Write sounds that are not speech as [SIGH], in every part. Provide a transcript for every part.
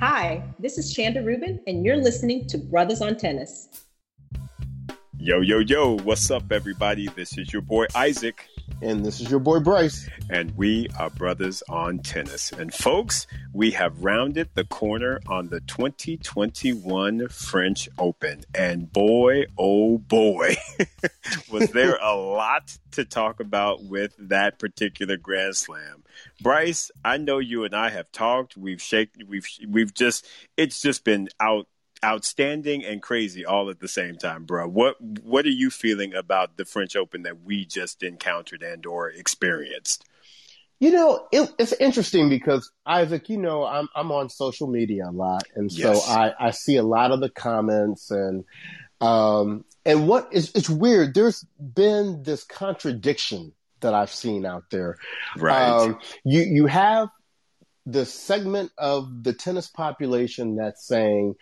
Hi, this is Chanda Rubin, and you're listening to Brothers on Tennis. Yo, yo, yo, what's up, everybody? This is your boy Isaac. And this is your boy Bryce. And we are Brothers on Tennis. And folks, we have rounded the corner on the 2021 French Open. And boy, oh boy, [LAUGHS] was there a lot to talk about with that particular Grand Slam. Bryce, I know you and I have talked. We've shaken, we've, we've just, it's just been out outstanding and crazy all at the same time, bro. What what are you feeling about the French Open that we just encountered and or experienced? You know, it, it's interesting because Isaac, you know, I'm I'm on social media a lot, and so. I I see a lot of the comments and um and what is it's weird. There's been this contradiction that I've seen out there. Right. Um, you you have the segment of the tennis population that's saying,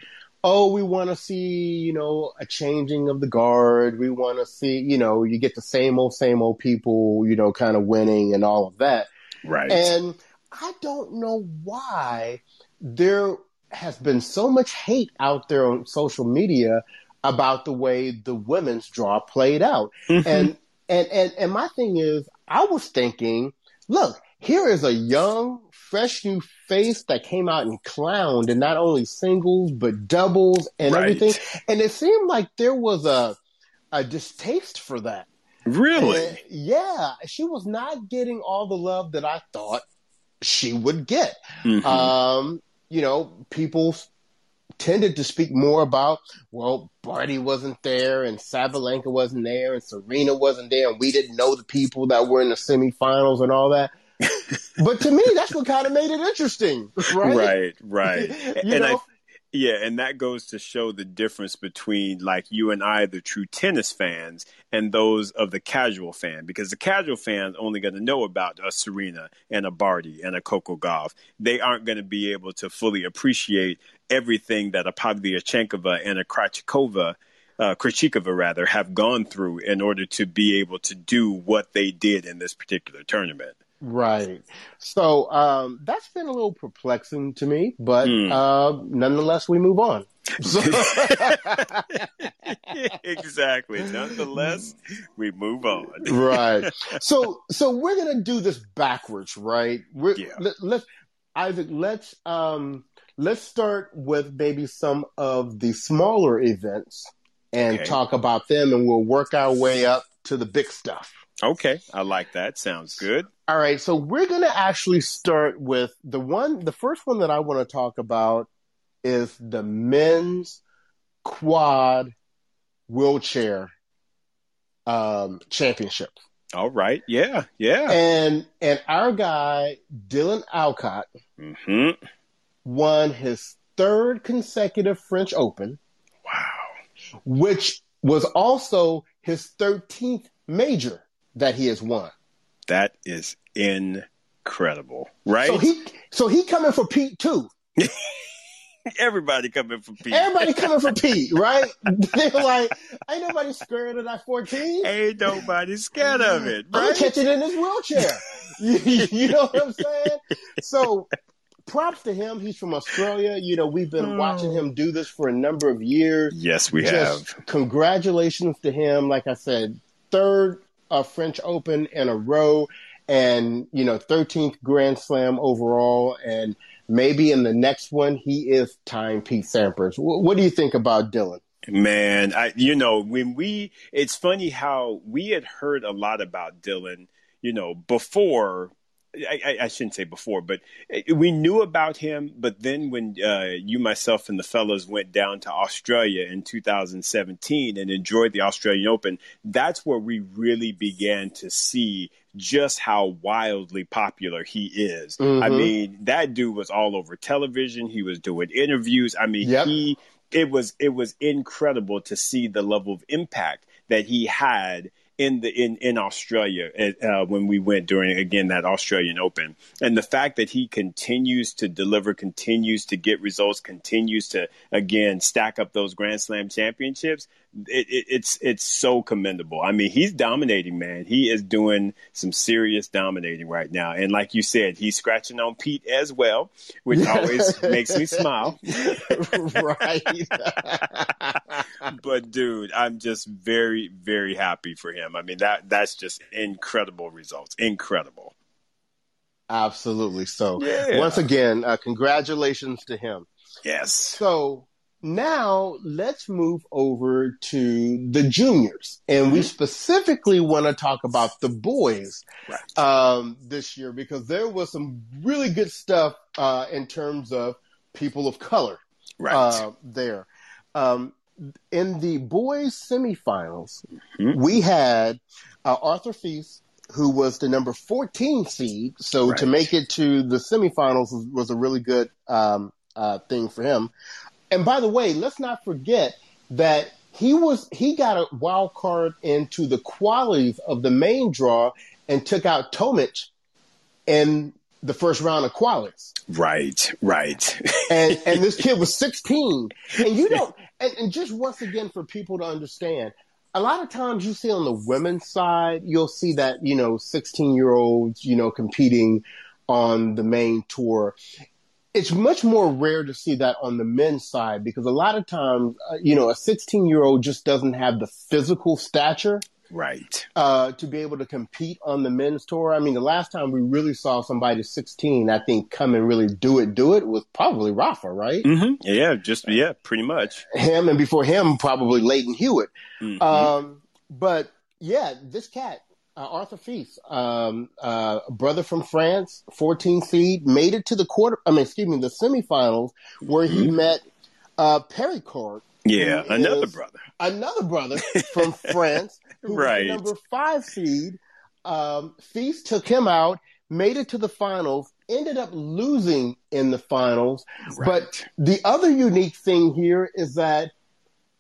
oh, we want to see, you know, a changing of the guard. We want to see, you know, you get the same old, same old people, you know, kind of winning and all of that. Right. And I don't know why there has been so much hate out there on social media about the way the women's draw played out. Mm-hmm. And, and, and, and my thing is, I was thinking, look, here is a young, fresh new face that came out and clowned and not only singles but doubles and right. everything. And it seemed like there was a a distaste for that. Really? And, yeah, she was not getting all the love that I thought she would get. Mm-hmm. Um, you know, people tended to speak more about, well, Barty wasn't there and Sabalenka wasn't there and Serena wasn't there and we didn't know the people that were in the semifinals and all that but to me, that's what kind of made it interesting, [LAUGHS] right? Right, right. [LAUGHS] and know? I, yeah, and that goes to show the difference between like you and I, the true tennis fans, and those of the casual fan, because the casual fans only going to know about a Serena and a Barty and a Coco Gauff. They aren't going to be able to fully appreciate everything that a Pavlyuchenkova and a Krejcikova uh, Krejcikova rather have gone through in order to be able to do what they did in this particular tournament. Right. So um, that's been a little perplexing to me, but mm. uh, nonetheless, we move on. So- [LAUGHS] exactly. Nonetheless, we move on. [LAUGHS] right. So, so we're gonna do this backwards, right? We're, yeah. Let, let's Isaac. Let's um, let's start with maybe some of the smaller events and okay. talk about them, and we'll work our way up to the big stuff. Okay, I like that. Sounds good. All right, so we're going to actually start with the one, the first one that I want to talk about is the men's quad wheelchair um, championship. All right, yeah, yeah. And and our guy Dylan Alcott mm-hmm. won his third consecutive French Open. Wow, which was also his thirteenth major that he has won. That is incredible, right? So he so he coming for Pete too. [LAUGHS] Everybody coming for Pete. Everybody coming for Pete, [LAUGHS] right? [LAUGHS] They're like, ain't nobody scared of that 14. Ain't nobody scared of it. Right? I'm catching in his wheelchair. you, you know what I'm saying? So props to him. He's from Australia. You know, we've been oh. watching him do this for a number of years. Yes, we Just have. Congratulations to him. Like I said, third a French Open in a row and, you know, 13th Grand Slam overall. And maybe in the next one, he is tying Pete Sampras. W- what do you think about Dylan? Man, I, you know, when we, it's funny how we had heard a lot about Dylan, you know, before I, I, shouldn't say before, but we knew about him. But then when uh, you, myself, and the fellas went down to Australia in 2017 and enjoyed the Australian Open, that's where we really began to see just how wildly popular he is. Mm-hmm. I mean, that dude was all over television. He was doing interviews. I mean, yep. he it was it was incredible to see the level of impact that he had in the in in Australia uh, when we went during again that Australian Open, and the fact that he continues to deliver, continues to get results, continues to again stack up those Grand Slam championships. It, it, it's it's so commendable. I mean, he's dominating, man. He is doing some serious dominating right now, and like you said, he's scratching on Pete as well, which [LAUGHS] always makes me smile. right. [LAUGHS] [LAUGHS] but dude, I'm just very very happy for him. I mean that that's just incredible results. Incredible. Absolutely. So yeah. once again, uh, congratulations to him. Yes. So now let's move over to the juniors, and we mm-hmm. specifically want to talk about the boys right. um, this year because there was some really good stuff uh, in terms of people of color right. uh, there. Um, in the boys semifinals, mm-hmm. we had uh, Arthur Feast, who was the number 14 seed. So right. to make it to the semifinals was, was a really good um, uh, thing for him. And by the way, let's not forget that he was he got a wild card into the qualities of the main draw and took out Tomic in the first round of qualies. Right, right. and and this kid was 16. And you [LAUGHS] don't and, and just once again for people to understand, a lot of times you see on the women's side, you'll see that, you know, 16 year olds, you know, competing on the main tour. It's much more rare to see that on the men's side because a lot of times, uh, you know, a 16 year old just doesn't have the physical stature right. uh, to be able to compete on the men's tour. I mean the last time we really saw somebody 16 i think come and really do it do it was probably rafa right? Mm-hmm. yeah just yeah pretty much. Him and before him probably Lleyton Hewitt. Mm-hmm. um, but yeah this cat uh, Arthur Fils, um, uh, brother from France, 14 seed, made it to the quarter. I mean, excuse me, the semifinals where he mm-hmm. met uh, Perricard, yeah, another brother. Another brother [LAUGHS] from France, who right. was number five seed. Um, Feast took him out, made it to the finals, ended up losing in the finals. Right. But the other unique thing here is that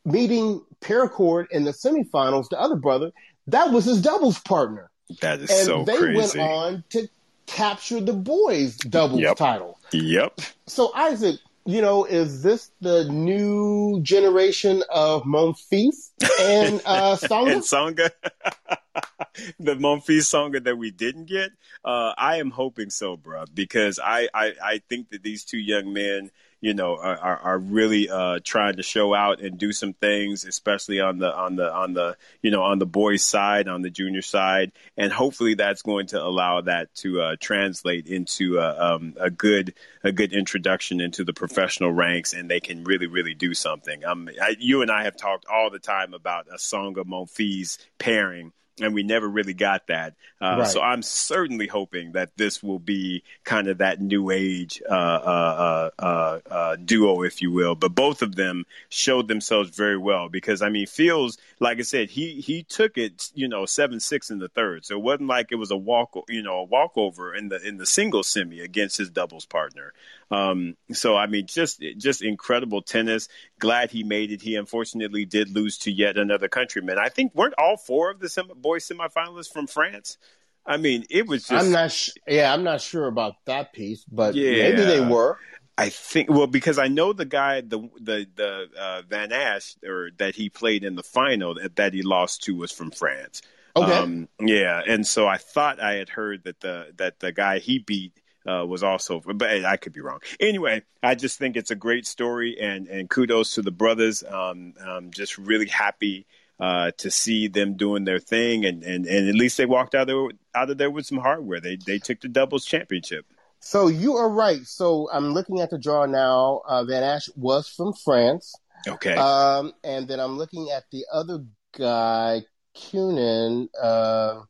meeting Perricard in the semifinals, the other brother, that was his doubles partner. That is and so they crazy. went on to capture the boys doubles yep. title. Yep. So Isaac, you know, is this the new generation of Monfils and [LAUGHS] uh, Tsonga? and Tsonga? [LAUGHS] the Monfils Tsonga that we didn't get? Uh, I am hoping so, bro, because I, I, I think that these two young men – you know, are, are really uh, trying to show out and do some things, especially on the on the on the you know on the boys' side, on the junior side, and hopefully that's going to allow that to uh, translate into a, um, a good a good introduction into the professional ranks, and they can really really do something. Um, I, you and I have talked all the time about a Tsonga Monfils pairing and we never really got that. Uh, right. So I'm certainly hoping that this will be kind of that new age uh uh, uh, uh, uh, duo, if you will. But both of them showed themselves very well because I mean, feels like I said, he he took it, you know, seven six in the third, so it wasn't like it was a walk, you know, a walkover in the in the single semi against his doubles partner. Um, so I mean, just just incredible tennis. Glad he made it. He unfortunately did lose to yet another countryman. I think weren't all four of the sem- boys semifinalists from France. I mean, it was just. I'm not. Sh- yeah, I'm not sure about that piece, but yeah, maybe they were. I think well because I know the guy the the the uh, Van Assche or that he played in the final that, that he lost to was from France. Okay. Um, yeah, and so I thought I had heard that the that the guy he beat uh, was also, but I could be wrong. Anyway, I just think it's a great story, and and kudos to the brothers. Um, I'm just really happy uh, to see them doing their thing, and, and, and at least they walked out there out of there with some hardware. They they took the doubles championship. So you are right. So I'm looking at the draw now. Uh, Van Assche was from France. Okay. Um, and then I'm looking at the other guy, Cuenin. Uh,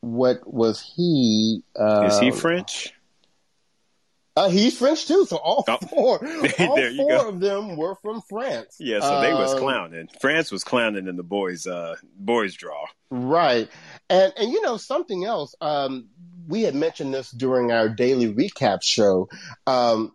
what was he? Uh, Is he French? Uh, he's French too. So all oh. four, [LAUGHS] all four of them were from France. Yeah, so they was um, clowning. France was clowning in the boys' uh, boys' draw. Right, and and you know something else. Um, we had mentioned this during our daily recap show. Um,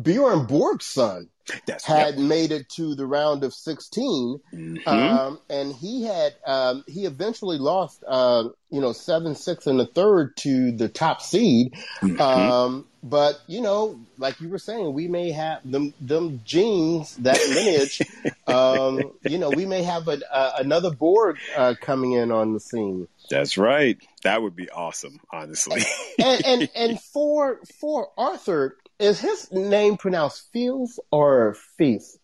Bjorn Borg's son That's had yep. made it to the round of 16, Mhm. um, and he had um, he eventually lost, uh, you know, seven six in the third to the top seed. Mhm. Um, but you know, like you were saying, we may have them them genes that lineage. [LAUGHS] um, you know, we may have a, a, another Borg uh, coming in on the scene. That's right. That would be awesome, honestly. and and and [LAUGHS] for for Arthur, is his name pronounced Fields or Feast?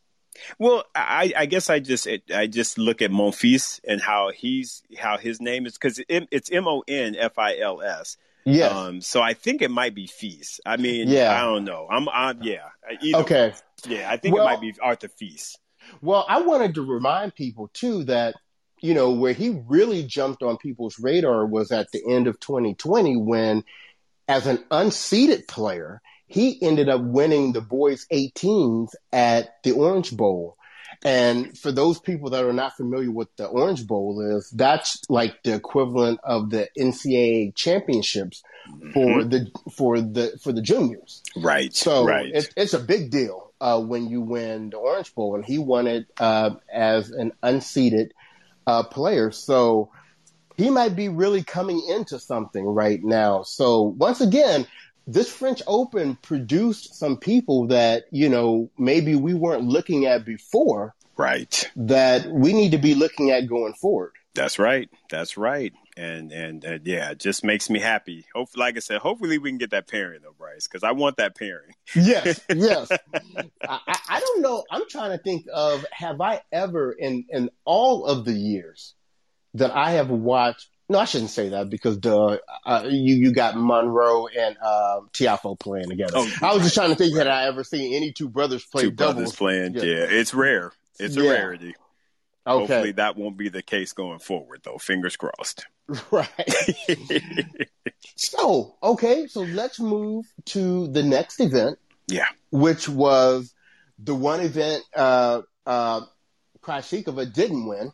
well, I, I guess I just it, I just look at Monfils and how he's how his name is because it, it's M O N F I L S. Yes. Um, so I think it might be Feast. I mean, Yeah. I don't know. I'm, I'm yeah. Either okay. Yeah, I think Well- it might be Arthur Feast. Well, I wanted to remind people too that you know where he really jumped on people's radar was at the end of 2020 when, as an unseeded player, he ended up winning the boys 18s at the Orange Bowl. And for those people that are not familiar with the Orange Bowl is, that's like the equivalent of the NCAA championships for the for the for the juniors. Right. So right. it's, it's a big deal uh, when you win the Orange Bowl, and he won it uh, as an unseeded uh, player. So he might be really coming into something right now. So once again, this French Open produced some people that you know maybe we weren't looking at before right. that we need to be looking at going forward. That's right. That's right. And and, and yeah, it just makes me happy. Hope, like I said, hopefully we can get that pairing though, Bryce, because I want that pairing. [LAUGHS] Yes, yes. I, I- I don't know. I'm trying to think of have I ever in in all of the years that I have watched. No, I shouldn't say that because duh, uh, you you got Monroe and uh, Tiafoe playing together. Oh, I was just trying to think had I ever seen any two brothers play Two doubles. brothers playing. Yeah. Yeah. it's rare. It's a Yeah. rarity. Hopefully that won't be the case going forward, though. Fingers crossed. [LAUGHS] right. [LAUGHS] So okay, so let's move to the next event. Yeah. which was the one event uh, uh, Krejcikova didn't win.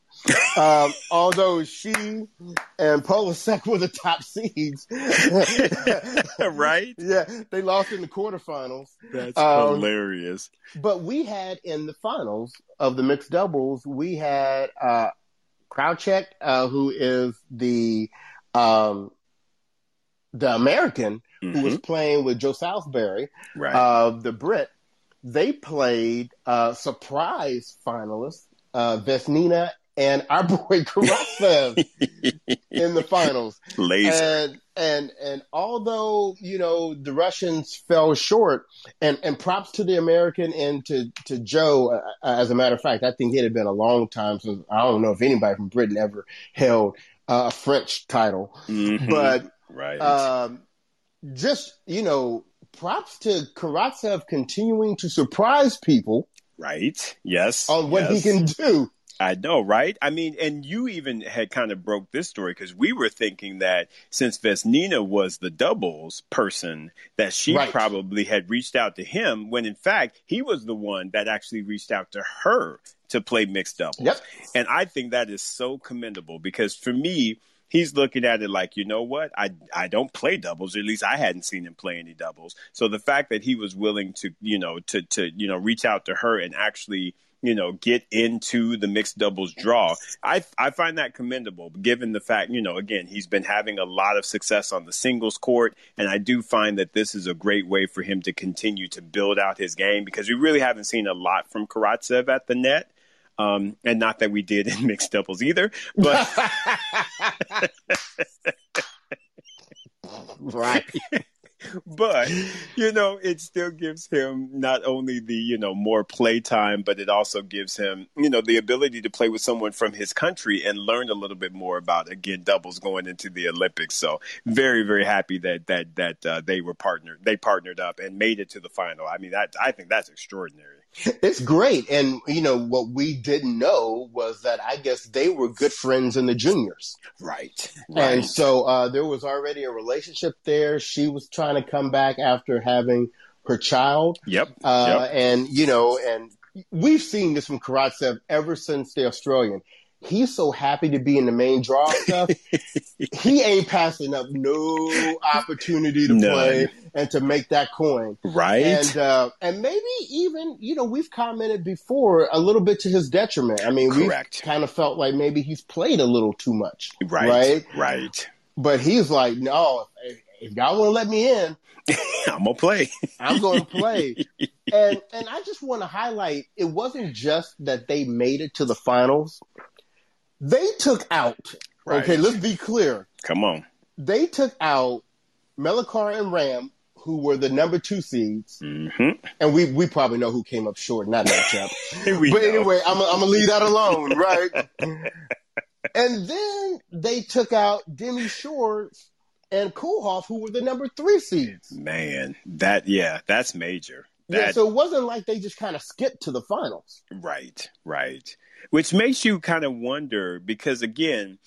Um, [LAUGHS] although she and Polasek were the top seeds. [LAUGHS] right? Yeah, they lost in the quarterfinals. That's Um, hilarious. But we had in the finals of the mixed doubles, we had uh, Krawczyk, uh, who is the um, the American who was Mhm. playing with Joe Salisbury. Right. uh, the Brit, they played uh, surprise finalists uh, Vesnina and our [LAUGHS] boy Karatsev [LAUGHS] in the finals. Laser. And and and although you know the Russians fell short, and and props to the American and to to Joe. Uh, as a matter of fact, I think it had been a long time since I don't know if anybody from Britain ever held uh, a French title, Mhm. but right. um, just you know, props to Karatsev continuing to surprise people right. Yes. on what yes. he can do. I know, right? I mean, and you even had kind of broke this story because we were thinking that since Vesnina was the doubles person, that she Right. probably had reached out to him when in fact he was the one that actually reached out to her to play mixed doubles. Yep. And I think that is so commendable because for me, he's looking at it like, you know what? I I don't play doubles, at least I hadn't seen him play any doubles. So the fact that he was willing to, you know, to to you know reach out to her and actually you know get into the mixed doubles draw i i find that commendable given the fact you know again he's been having a lot of success on the singles court and i do find that this is a great way for him to continue to build out his game because we really haven't seen a lot from karatsev at the net um, and not that we did in [LAUGHS] mixed doubles either but [LAUGHS] right. but you know it still gives him not only the you know more play time but it also gives him you know the ability to play with someone from his country and learn a little bit more about again doubles going into the olympics. So very very happy that that that uh, they were partnered they partnered up and made it to the final. I mean that i think that's extraordinary It's great. And, you know, what we didn't know was that I guess they were good friends in the juniors. right And so uh, there was already a relationship there. She was trying to come back after having her child. yep Uh, yep And, you know, and we've seen this from Karatsev ever since the Australian. He's so happy to be in the main draw stuff. [LAUGHS] he ain't passing up no opportunity to None. play and to make that coin. Right. And uh, and maybe even you know we've commented before a little bit to his detriment. I mean, we kind of felt like maybe he's played a little too much. Right. Right. Right. But he's like, no, if, if y'all want to let me in, [LAUGHS] I'm gonna play. I'm going to play. and and I just want to highlight it wasn't just that they made it to the finals. They took out. Right. Okay, let's be clear. Come on. They took out Melichar and Ram, who were the number two seeds, mm-hmm. and we we probably know who came up short in that [LAUGHS] matchup. but anyway, I'm I'm gonna leave that alone, right? [LAUGHS] and then they took out Demi Schuurs and Koolhof, who were the number three seeds. Man, that yeah, that's major. That, yeah, so it wasn't like they just kind of skipped to the finals. Right, right. Which makes you kind of wonder because again,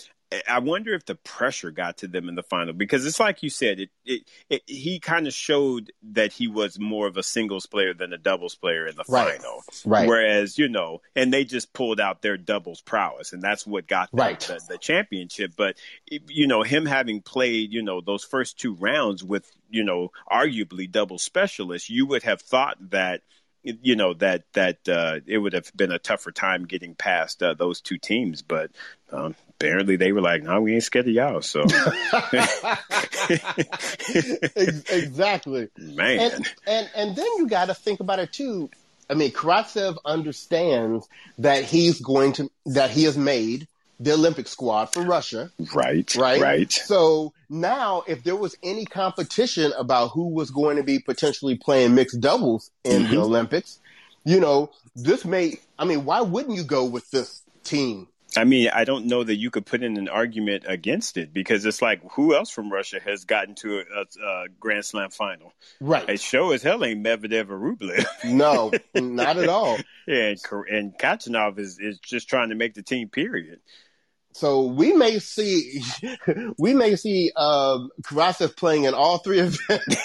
I wonder if the pressure got to them in the final because it's like you said, it, it, it he kind of showed that he was more of a singles player than a doubles player in the right. final. Right. Whereas, you know, and they just pulled out their doubles prowess and that's what got them right. the, the championship. But, you know, him having played, you know, those first two rounds with, you know, arguably double specialists, you would have thought that you know that that uh, it would have been a tougher time getting past uh, those two teams, but um, apparently they were like, "No, we ain't scared of y'all." So [LAUGHS] [LAUGHS] exactly, man. And, and and then you got to think about it too. I mean, Karatsev understands that he's going to that he has made the Olympic squad for Russia. Right. Right. Right. So now, if there was any competition about who was going to be potentially playing mixed doubles in mm-hmm. the Olympics, you know, this may, I mean, why wouldn't you go with this team? I mean, I don't know that you could put in an argument against it because it's like who else from Russia has gotten to a, a Grand Slam final? Right. It show as hell ain't Medvedev or Rublev. [LAUGHS] no, not at all. [LAUGHS] and and Khachanov is is just trying to make the team. Period. So we may see [LAUGHS] we may see um, Karatsev playing in all three events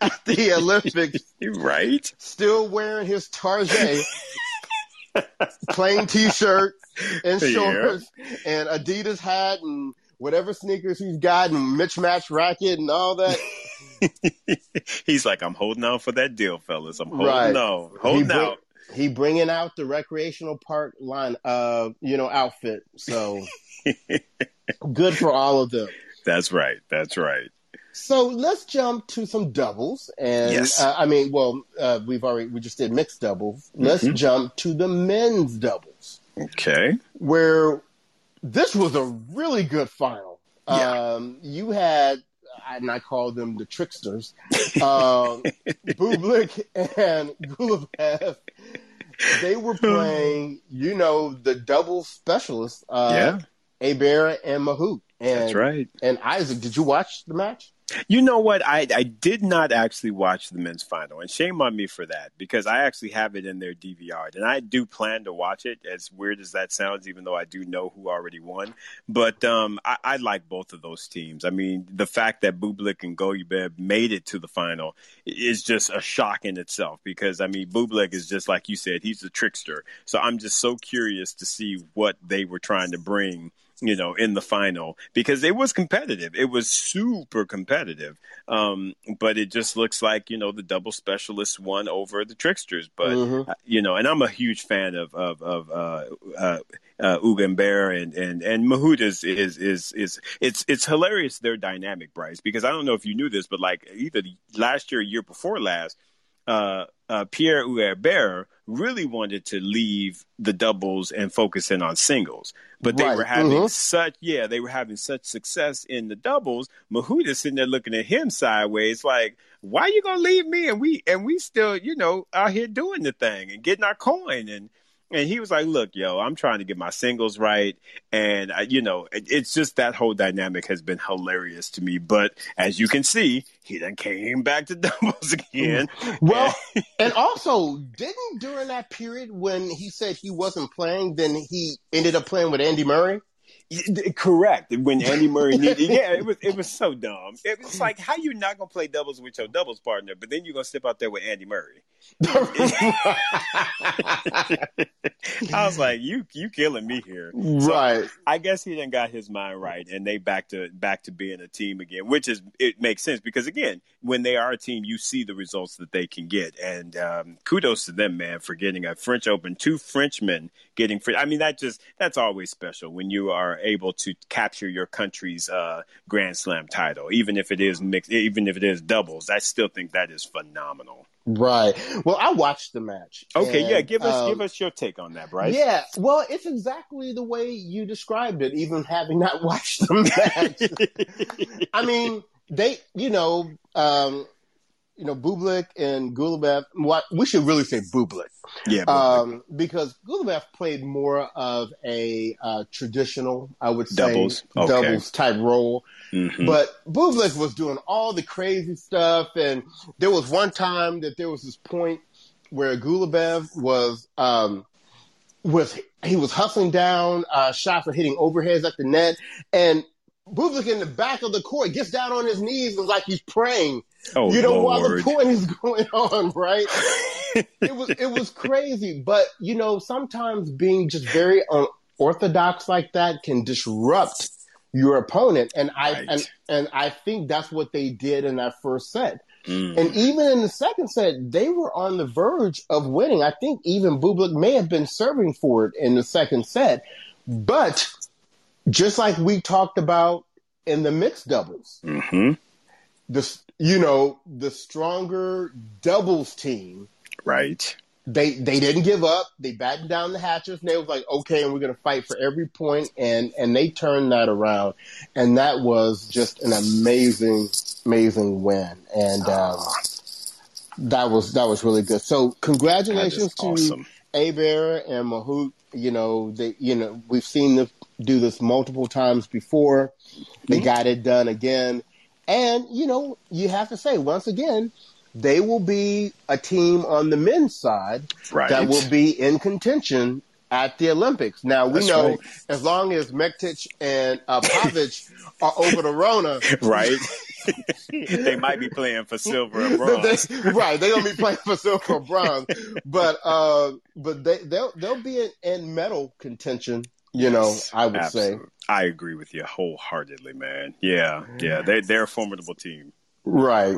at the Olympics. Right. Still wearing his Tarjay plain t-shirt and shorts yeah. and Adidas hat and whatever sneakers he's got and mismatch racket and all that. [LAUGHS] he's like, I'm holding out for that deal, fellas. I'm holding right. out, holding he out. He bringing out the recreational park line, uh, you know, outfit. So [LAUGHS] good for all of them. That's right. That's right. So let's jump to some doubles, and yes. uh, I mean, well, uh, we've already we just did mixed doubles. Let's mm-hmm. jump to the men's doubles. Okay, where this was a really good final. Yeah. Um, you had, and I call them the tricksters, um, [LAUGHS] Bublik and Golubev. They were playing, you know, the double specialists. Uh, yeah. Herbert and Mahut. And, That's right. And Isaac, did you watch the match? You know what? I, I did not actually watch the men's final, and shame on me for that because I actually have it in their DVR, and I do plan to watch it. As weird as that sounds, even though I do know who already won, but um, I, I like both of those teams. I mean, the fact that Bublik and Golubev made it to the final is just a shock in itself because I mean, Bublik is just like you said, he's a trickster. So I'm just so curious to see what they were trying to bring you know, in the final because it was competitive. It was super competitive. Um, but it just looks like, you know, the double specialists won over the tricksters. But, mm-hmm. Uh, you know, and I'm a huge fan of, of, of, uh, uh, uh, Ugamber and, and, and Mahut is, is, is, is, it's, it's hilarious their dynamic, Bryce, because I don't know if you knew this, but like either last year or year before last, uh, uh, Pierre Herbert really wanted to leave the doubles and focus in on singles. But they right. were having mm-hmm. such, yeah, they were having such success in the doubles. Mahuta sitting there looking at him sideways, like, why you gonna leave me? And we and we still, you know, out here doing the thing and getting our coin and and he was like, "Look, yo, I'm trying to get my singles right, and I, you know, it, it's just that whole dynamic has been hilarious to me. But as you can see, he then came back to [LAUGHS] doubles again. Well, and also didn't during that period when he said he wasn't playing, then he ended up playing with Andy Murray. Correct. When Andy Murray [LAUGHS] needed, yeah, it was it was so dumb. It was like how you not gonna play doubles with your doubles partner, but then you're gonna step out there with Andy Murray. [LAUGHS] I was like, you you killing me here. So right. I guess he didn't got his mind right, and they back to back to being a team again, which is it makes sense because again, when they are a team, you see the results that they can get, and um, kudos to them, man, for getting a French Open, two Frenchmen getting free. I mean, that just that's always special when you are able to capture your country's uh, Grand Slam title, even if it is mixed, even if it is doubles. I still think that is phenomenal. Right. Well, I watched the match. Okay, and, yeah, give us um, give us your take on that, Bryce. Yeah. Well, it's exactly the way you described it, even having not [LAUGHS] watched the match. [LAUGHS] I mean, they, you know, um, you know, Bublik and. What we should really say Bublik, yeah, um, because Golubev played more of a uh, traditional, I would say, doubles, okay. doubles type role. Mm-hmm. But Bublik was doing all the crazy stuff, and there was one time that there was this point where Golubev was um, was he was hustling down uh, shots and hitting overheads at the net, and Bublik in the back of the court gets down on his knees and like he's praying. Oh, you know, Lord. while the point is [LAUGHS] going on, right? it was it was [LAUGHS] crazy, but you know, sometimes being just very unorthodox like that can disrupt your opponent. And I right. and, and I think that's what they did in that first set. Mm. And even in the second set, they were on the verge of winning. I think even Bublik may have been serving for it in the second set. But just like we talked about in the mixed doubles, mm-hmm. the you know the stronger doubles team, right? they they didn't give up. They battened down the hatches, and they was like, okay, and we're gonna fight for every point, and and they turned that around, and that was just an amazing, amazing win, and um, that was that was really good. So congratulations to awesome. Herbert and Mahut. You know they, you know we've seen them do this multiple times before. They mm-hmm. got it done again, and you know you have to say once again they will be a team on the men's side right. that will be in contention at the Olympics. Now we That's know right. as long as Mektic and uh, Pavic [LAUGHS] are over the Rona, right? [LAUGHS] they might be playing for silver and [LAUGHS] bronze. they, right, they're gonna be playing for silver or bronze, but uh, but they they'll they'll be in, in medal contention. You yes, know, I would absolutely. say. I agree with you wholeheartedly, man. Yeah, yeah, they they're a formidable team. Right.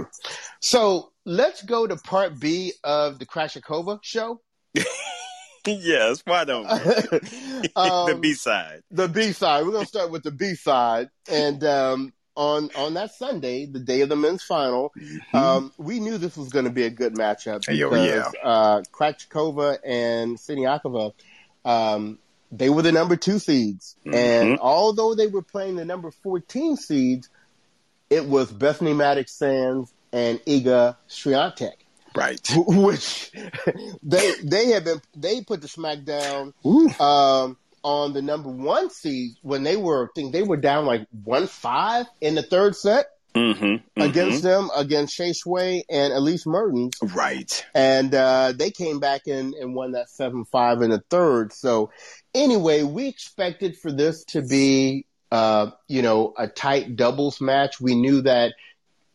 So let's go to part B of the Krejcikova show. [LAUGHS] yes, why don't [LAUGHS] um, the B side. The B side. We're gonna start with the B side, and um, on on that Sunday, the day of the men's final, mm-hmm. um, we knew this was going to be a good matchup because oh, yeah. uh, Krejcikova and Siniakova, um, they were the number two seeds, mm-hmm. and although they were playing the number fourteen seeds, it was Bethanie Mattek-Sands and Iga Swiatek. Right. [LAUGHS] Which [LAUGHS] they they have been they put the smackdown um, on the number one seed when they were I think they were down like one five in the third set. Mm-hmm, mm-hmm. against them, against Hsieh Su-wei and Elise Mertens. Right. And uh, they came back and, and won that 7 5 in the third. So, anyway, we expected for this to be, uh, you know, a tight doubles match. We knew that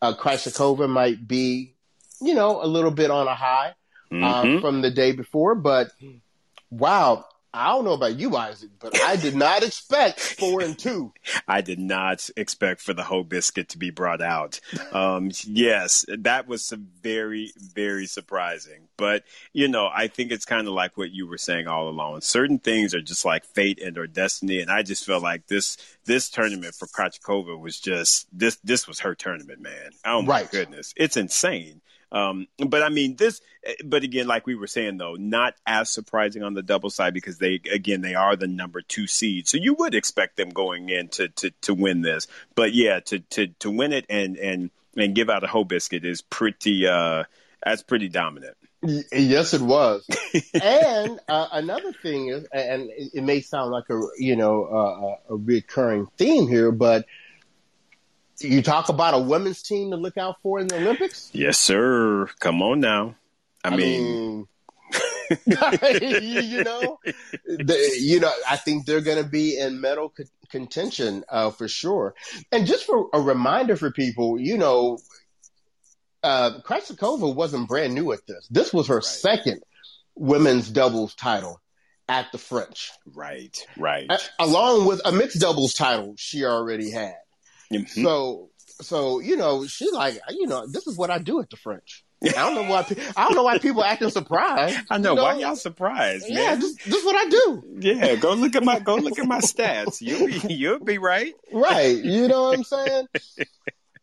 uh, Krejcikova might be, you know, a little bit on a high uh, mm-hmm. from the day before. But wow, I don't know about you, Isaac, but I did not expect four and two. I did not expect for the whole biscuit to be brought out. Um, yes, that was very, very surprising. But you know, I think it's kind of like what you were saying all along. Certain things are just like fate and or destiny, and I just felt like this this tournament for Krejcikova was just this this was her tournament, man. Oh my right. goodness, it's insane. Um, but I mean, this, but again, like we were saying though, not as surprising on the double side because they, again, they are the number two seed. So you would expect them going in to, to, to win this. But yeah, to, to, to win it and, and, and give out a whole biscuit is pretty, uh, that's pretty dominant. Yes, it was. [LAUGHS] and uh, another thing is, and it may sound like a you know uh, a recurring theme here, but you talk about a women's team to look out for in the Olympics? Yes, sir. Come on now. I, I mean, mean [LAUGHS] [LAUGHS] you know, the, you know, I think they're going to be in medal co- contention uh, for sure. And just for a reminder for people, you know, uh, Krejcikova wasn't brand new at this. This was her right. second women's doubles title at the French. Right, right. A- along with a mixed doubles title she already had. Mm-hmm. So, so you know, she like, you know, this is what I do at the French. I don't know why. I don't know why people acting surprised. [LAUGHS] I know, you know? why y'all surprised. Man? Yeah, this, this is what I do. Yeah, go look at my go look at my stats. You'll be [LAUGHS] you'll be right. Right. You know what I'm saying? [LAUGHS]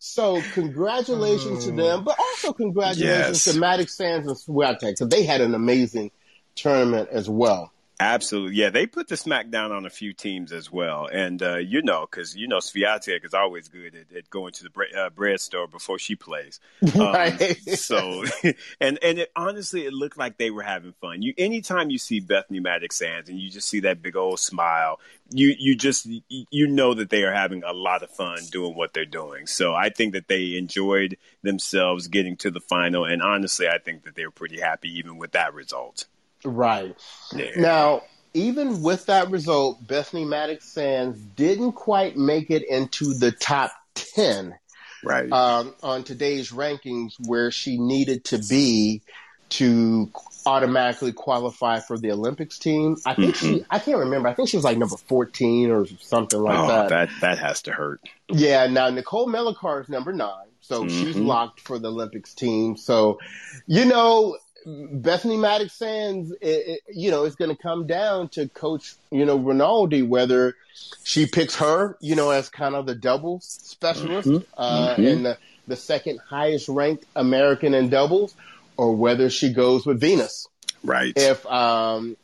So congratulations to them, but also congratulations yes. to Mattek-Sands and Swiatek because they had an amazing tournament as well. Absolutely, yeah. They put the smackdown on a few teams as well, and uh, you know, because you know, Swiatek is always good at, at going to the bre- uh, bread store before she plays. [LAUGHS] Um, right. so, [LAUGHS] and and it, honestly, it looked like they were having fun. You, anytime you see Bethanie Mattek-Sands and you just see that big old smile, you you just you know that they are having a lot of fun doing what they're doing. So I think that they enjoyed themselves getting to the final, and honestly, I think that they were pretty happy even with that result. Right. Yeah. Now, even with that result, Bethanie Mattek-Sands didn't quite make it into the top 10 right. Um, on today's rankings where she needed to be to automatically qualify for the Olympics team. I think mm-hmm. she, I can't remember. I think she was like number 14 or something like oh, that. That, that has to hurt. Yeah. Now, Nicole Melichar is number nine. So mm-hmm. she's locked for the Olympics team. So, you know, Bethanie Mattek-Sands, it, it, you know, it's going to come down to Coach, you know, Rinaldi whether she picks her, you know, as kind of the doubles specialist mm-hmm. Uh, mm-hmm. and the, the second highest ranked American in doubles, or whether she goes with Venus. Right. If um,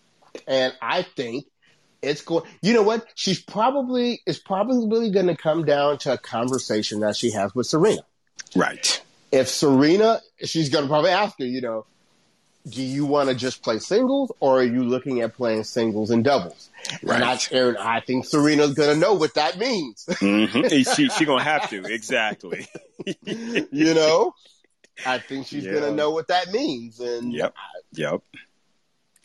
and I think it's going. You know what? She's probably it's probably going to come down to a conversation that she has with Serena. Right. If Serena, she's going to probably ask her, you know, do you want to just play singles or are you looking at playing singles and doubles? Right. And I, and I think Serena's going to know what that means. mm-hmm. [LAUGHS] She she going to have to exactly. [LAUGHS] you know, I think she's yeah. going to know what that means. And yep, I, yep.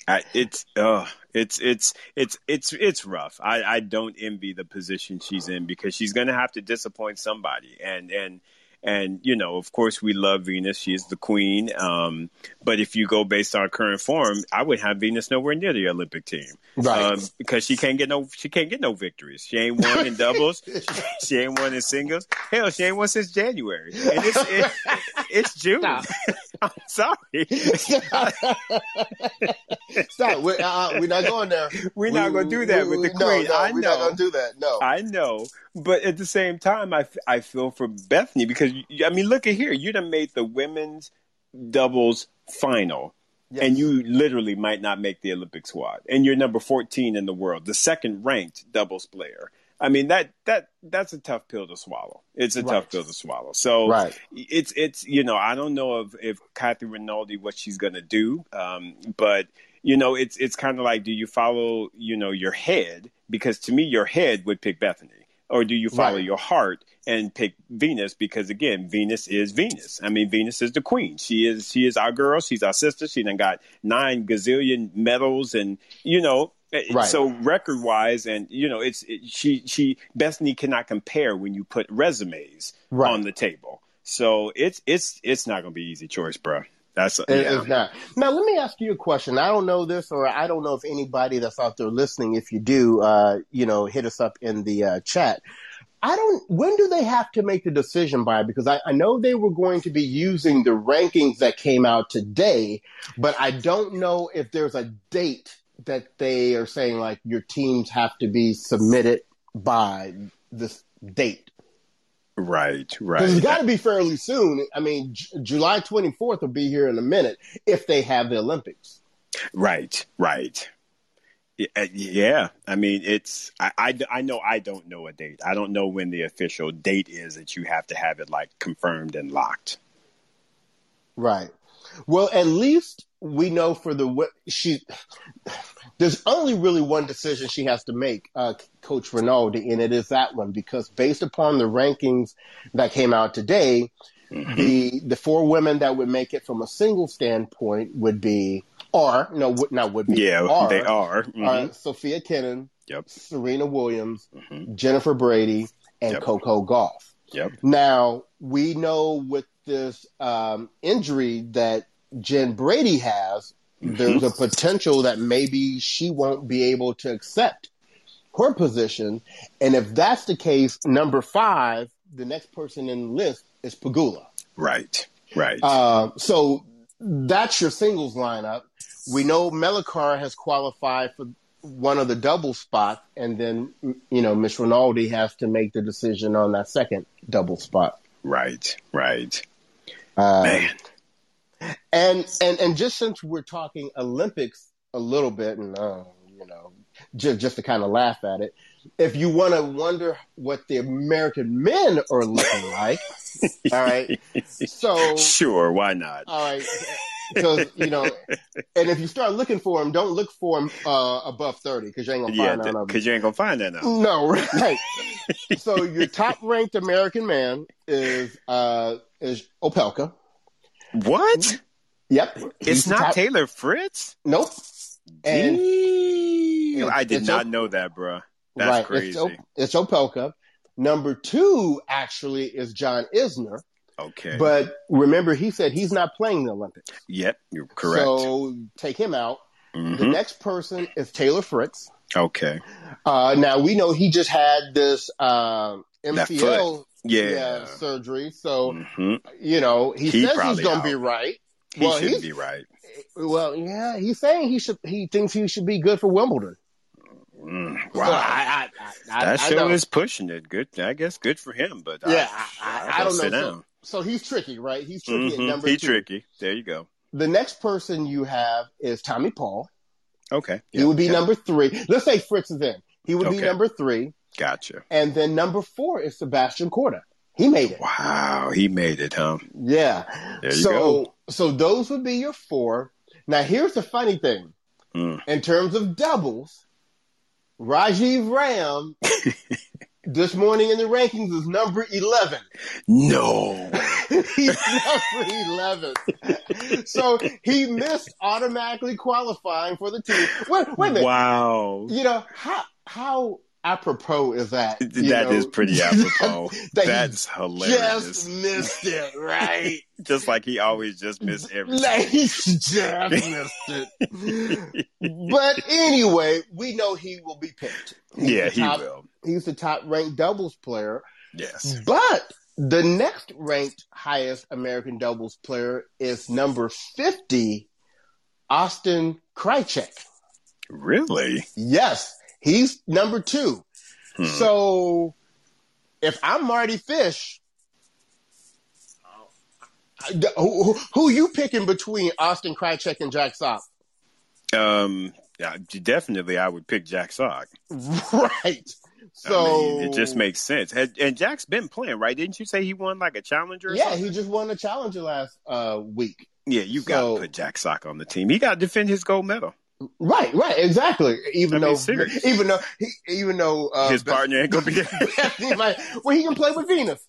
I, it's uh it's it's it's it's it's rough. I I don't envy the position she's in because she's going to have to disappoint somebody and and and, you know, of course, we love Venus. She is the queen. Um, but if you go based on current form, I would have Venus nowhere near the Olympic team. Right. Um, because she can't get no, she can't get no victories. She ain't won in doubles. [LAUGHS] she ain't won in singles. Hell, she ain't won since January. And it's, it, [LAUGHS] it's June. [LAUGHS] I'm sorry. [LAUGHS] Stop. We're, uh, we're, not going there. We're we, not going to do that we, with the queen. No, no, I we're know. not going to do that. No. I know. But at the same time, I, I feel for Bethanie because, I mean, look at here. You done made the women's doubles final. Yes. And you literally might not make the Olympic squad. And you're number 14 in the world, the second ranked doubles player. I mean that that that's a tough pill to swallow. It's a right. tough pill to swallow. So right. it's it's you know I don't know if if Kathy Rinaldi what she's gonna do, um, but you know it's it's kind of like do you follow you know your head because to me your head would pick Bethanie or do you follow right. your heart and pick Venus because again, Venus is Venus. I mean, Venus is the queen. She is she is our girl. She's our sister. She then got nine gazillion medals, and you know. Right. So record wise, and you know, it's it, she she Bethanie cannot compare when you put resumes right. on the table. So it's it's it's not going to be easy choice, bro. That's it, yeah. it's not. Now let me ask you a question. I don't know this, or I don't know if anybody that's out there listening. If you do, uh, you know, hit us up in the uh, chat. I don't. When do they have to make the decision by? Because I, I, know they were going to be using the rankings that came out today, but I don't know if there's a date that they are saying like your teams have to be submitted by this date. Right, right. It's got to be fairly soon. I mean, J- July 24th will be here in a minute if they have the Olympics. Right, right. Uh, yeah, I mean, it's I, I, I, know I don't know a date. I don't know when the official date is that you have to have it like confirmed and locked. Right. Well, at least we know for the she. There's only really one decision she has to make, uh, Coach Rinaldi, and it is that one because based upon the rankings that came out today, mm-hmm. the the four women that would make it from a single standpoint would be are no, would not would be. Yeah, are, they are. Mhm. are Sofia Kenin, Yep. Serena Williams, Mhm. Jennifer Brady, and Yep. Coco Gauff. Yep. Now we know with this um, injury that Jen Brady has, there's a potential that maybe she won't be able to accept her position, and if that's the case, number five, the next person in the list is Pegula. Right. Right. Uh, so that's your singles lineup. We know Melichar has qualified for one of the double spots, and then you know Miss Rinaldi has to make the decision on that second double spot. right. Right. Uh, Man. And and and just since we're talking Olympics a little bit, and uh, you know, just just to kind of laugh at it, if you want to wonder what the American men are looking like, [LAUGHS] all right. So Sure. Why not? All right. Because, you know, and if you start looking for them, don't look for them uh, above 30 because you ain't going to yeah, find none of them. because you ain't gonna find that now. No, right. [LAUGHS] so your top ranked American man is uh, is Opelka. What? Yep. It's not top- Taylor Fritz. Nope. And. I did not Op- know that, bruh. That's right, crazy. It's, Op- it's Opelka. Number two actually is John Isner, okay. but remember he said he's not playing the Olympics. yep, you're correct. So take him out. The Mhm. next person is Taylor Fritz. Okay. Uh, now we know he just had this um, That MCL Yeah. yeah, surgery, so hmm you know he, He says he's going to be right. He well, should he's be right. well, yeah. He's saying he should. He thinks he should be good for Wimbledon. Mm, So wow. I, I, I, that I, show know. is pushing it. Good. I guess good for him. But Yeah, I, I, I, I'll I don't sit know. So, so he's tricky, right? He's tricky Mhm. at number He two. tricky. There you go. The next person you have is Tommy Paul. Okay. He would be Yeah. number three. Let's say Fritz is in. He would be number three, Gotcha. and then number four is Sebastian Korda. He made it. Wow. He made it, huh? Yeah. There you so go. So those would be your four. Now here's the funny thing. Mm. In terms of doubles, Rajeev Ram [LAUGHS] this morning in the rankings is number eleven. No. [LAUGHS] He's number eleven. so he missed automatically qualifying for the team. Wait, wait a minute. Wow. You know, how how apropos is that? [LAUGHS] That You is pretty [LAUGHS] apropos. that That's hilarious. Just missed it, right? [LAUGHS] Just like he always just missed everything. Like, he just missed it. but anyway, we know he will be picked. He's yeah, the he top- will. He's the top ranked doubles player. Yes. But the next ranked highest American doubles player is number 50, Austin Krajicek. Really? Yes, he's number two. Hmm. So if I'm Mardy Fish, who, who, you picking between Austin Krajicek and Jack Sock? Um, yeah, definitely, I would pick Jack Sock. [LAUGHS] right. So I mean, it just makes sense. And, Jack's been playing, right? Didn't you say he won like a challenger? Or yeah, something? he just won the challenger last uh, week. yeah. You got to put Jack Sock on the team. He got to defend his gold medal. Right, right, exactly. Even though, serious. even though, he, even though uh, his Beth- partner ain't gonna be there. he might, well, he can play with Venus.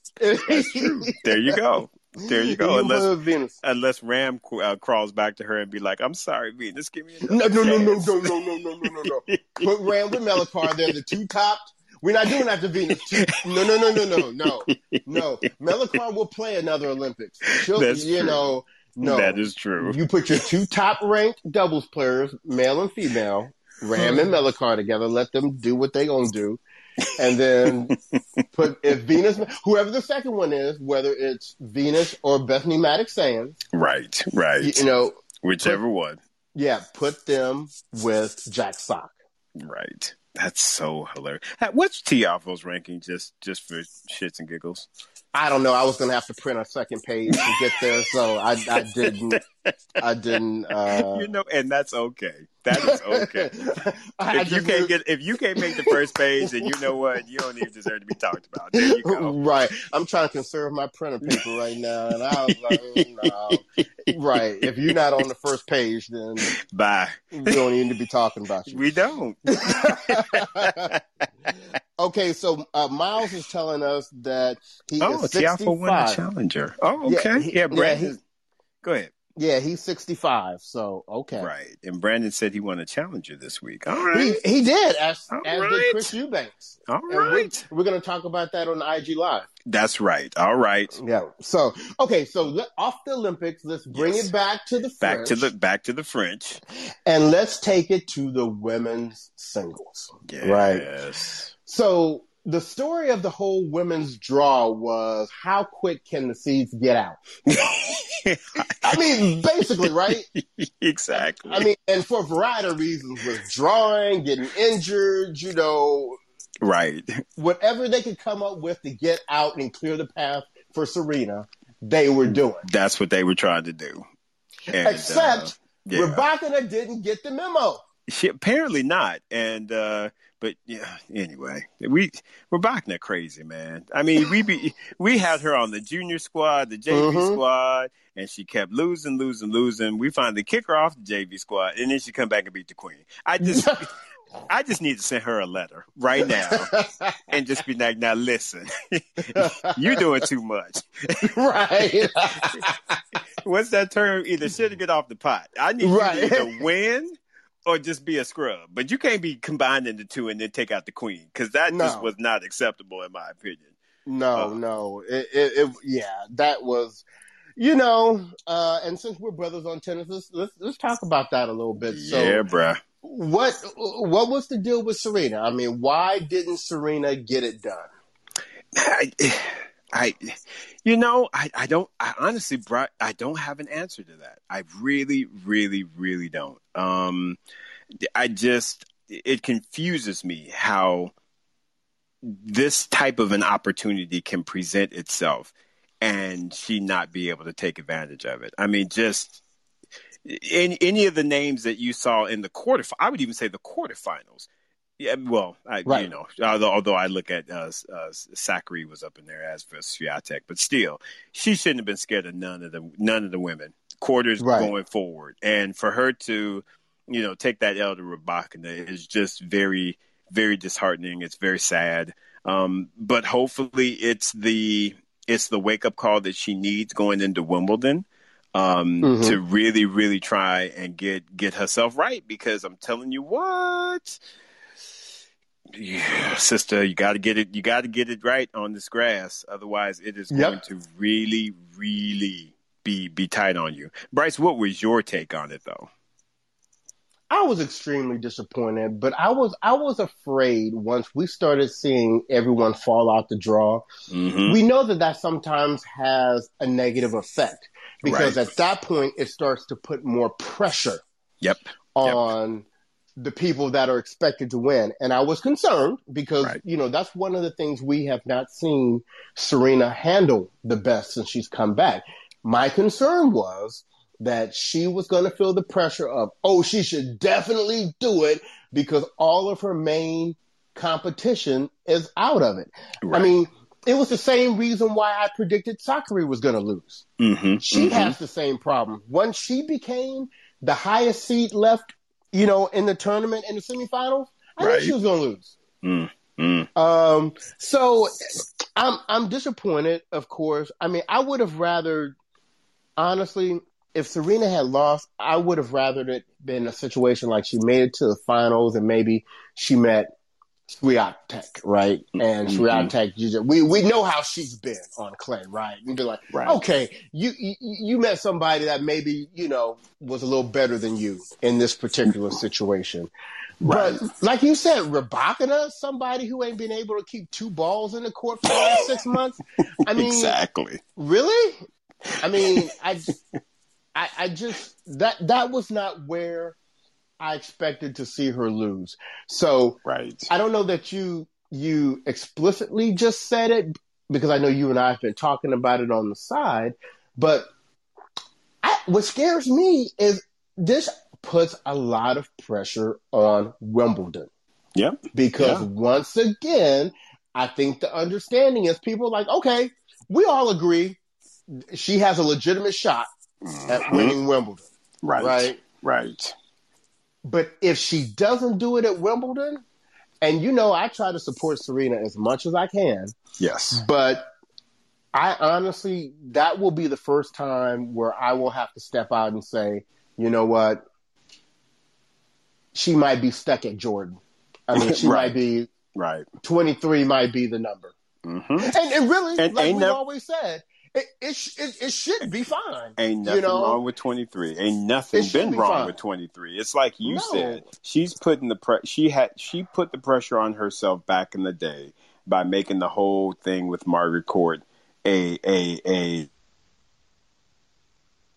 There you go. There you go. Unless Venus. unless Ram uh, crawls back to her and be like, "I'm sorry, Venus, give me No, another no, no, no, chance." no, no, no, no, no, no, no. Put Ram with Melichar. They're the two top. We're not doing after Venus. No, no, no, no, no, no, no. Melichar will play another Olympics. She'll, That's you true. know, no. That is true. You put your two top ranked doubles players, male and female, Ram and Melichar together. Let them do what they gonna do, and then [LAUGHS] put if Venus, whoever the second one is, whether it's Venus or Bethanie Mattek-Sands, Right, right. you, you know, Whichever one. yeah, put them with Jack Sock. Right. That's so hilarious. What's Tiafoe's ranking just just for shits and giggles? I don't know. I was gonna have to print a second page to get there, so I, I didn't. I didn't. Uh, you know, and that's okay. That is okay. [LAUGHS] If you can't get if you can't make the first page, then you know what? You don't even deserve to be talked about. There you go. [LAUGHS] Right. I'm trying to conserve my printer paper right now, and I was like, no. Right. If you're not on the first page, then Bye. we don't need to be talking about you. We don't. [LAUGHS] okay, so uh, Miles is telling us that he Oh, is Tiafoe won the 65. challenger. Oh, Yeah, okay. he- Yeah, Brandon. yeah, he- Go ahead. Yeah, he's 65. So, okay. Right. And Brandon said he won a challenger this week. All right. He, he did, as, All as right. did Chris Eubanks. All And right. We're, going to talk about that on IG Live. That's right. All right. Yeah. So, okay. So, let, off the Olympics, let's bring Yes. it back to the Back to French, the back to the French. and let's take it to the women's singles. Right. So, the story of the whole women's draw was how quick can the seeds get out? [LAUGHS] I mean, basically, right? [LAUGHS] exactly. I mean, and for a variety of reasons, withdrawing, getting injured, you know, right. whatever they could come up with to get out and clear the path for Serena, they were doing. That's what they were trying to do. And, Except uh, yeah. Rebecca didn't get the memo. She, apparently not. And uh but yeah, anyway, we we're Bachner crazy, man. I mean, we be [LAUGHS] we had her on the junior squad, the JV Mhm. squad, and she kept losing, losing, losing. We finally kick her off the JV squad, and then she come back and beat the queen. I just [LAUGHS] I just need to send her a letter right now [LAUGHS] and just be like, now listen, you're doing too much. right. What's that term? Either shit or get off the pot. I need Right. you to either win or just be a scrub. But you can't be combining the two and then take out the queen because that just was not acceptable in my opinion. no, Uh. no. It, it, it, yeah, that was, you know, uh, and since we're brothers on tennis, let's, let's, let's talk about that a little bit. So, yeah, bruh. what what was the deal with Serena? I mean, why didn't Serena get it done? [SIGHS] [SIGHS] [SIGHS] I, you know, I, I don't. I honestly, bro, I don't have an answer to that. I really, really, really don't. Um, I just it confuses me how this type of an opportunity can present itself and she not be able to take advantage of it. I mean, just in any of the names that you saw in the quarter, I would even say the quarterfinals. Yeah, well, I, you know, although, although I look at uh, uh, was up in there as for Swiatek, but still, she shouldn't have been scared of none of the none of the women quarters Right. going forward, and for her to, you know, take that L to Rybakina is just very, very disheartening. It's very sad, um, but hopefully, it's the it's the wake up call that she needs going into Wimbledon um, Mhm. to really, really try and get get herself right. Because I'm telling you what, yeah, sister, you got to get it. You got to get it right on this grass. Otherwise, it is Yep. going to really, really be be tight on you. Bryce, what was your take on it, though? I was extremely disappointed, but I was I was afraid once we started seeing everyone fall out the draw. Mm-hmm. We know that that sometimes has a negative effect because Right. at that point it starts to put more pressure Yep. on the people that are expected to win. And I was concerned because, Right. you know, that's one of the things we have not seen Serena handle the best since she's come back. My concern was that she was going to feel the pressure of, oh, she should definitely do it because all of her main competition is out of it. I mean, it was the same reason why I predicted Sakkari was going to lose. mm-hmm. She has the same problem. Once she became the highest seed left, you know, in the tournament in the semifinals, I Right. knew she was going to lose. Mm-hmm. Um, so I'm I'm disappointed, of course. I mean, I would have rather, honestly, if Serena had lost, I would have rather it been a situation like she made it to the finals and maybe she met Swiatek, right? And Mhm. You just- we we know how she's been on clay, right? You'd be like, Right. okay, you, you you met somebody that maybe you know was a little better than you in this particular situation. Right. But like you said, Rybakina, somebody who ain't been able to keep two balls in the court for the last six months. [LAUGHS] I mean, exactly. really? I mean, I, I, I just that that was not where I expected to see her lose. So Right. I don't know that you you explicitly just said it because I know you and I have been talking about it on the side, but I, what scares me is this puts a lot of pressure on Wimbledon Yep. because Yeah. once again, I think the understanding is people are like, okay, we all agree she has a legitimate shot at Mhm. winning Wimbledon, Right. right? Right. But if she doesn't do it at Wimbledon, and you know, I try to support Serena as much as I can, Yes. but I honestly, that will be the first time where I will have to step out and say, you know what? She might be stuck at Jordan. I mean, she [LAUGHS] Right. might be Right. 23 might be the number. hmm And, and really, And like we've nev- always said, it, it, it, it should be fine. Ain't nothing you know? wrong with 23. Ain't nothing been be wrong fine. with 23. It's like you No. said. She's putting the pre- she had she put the pressure on herself back in the day by making the whole thing with Margaret Court a a a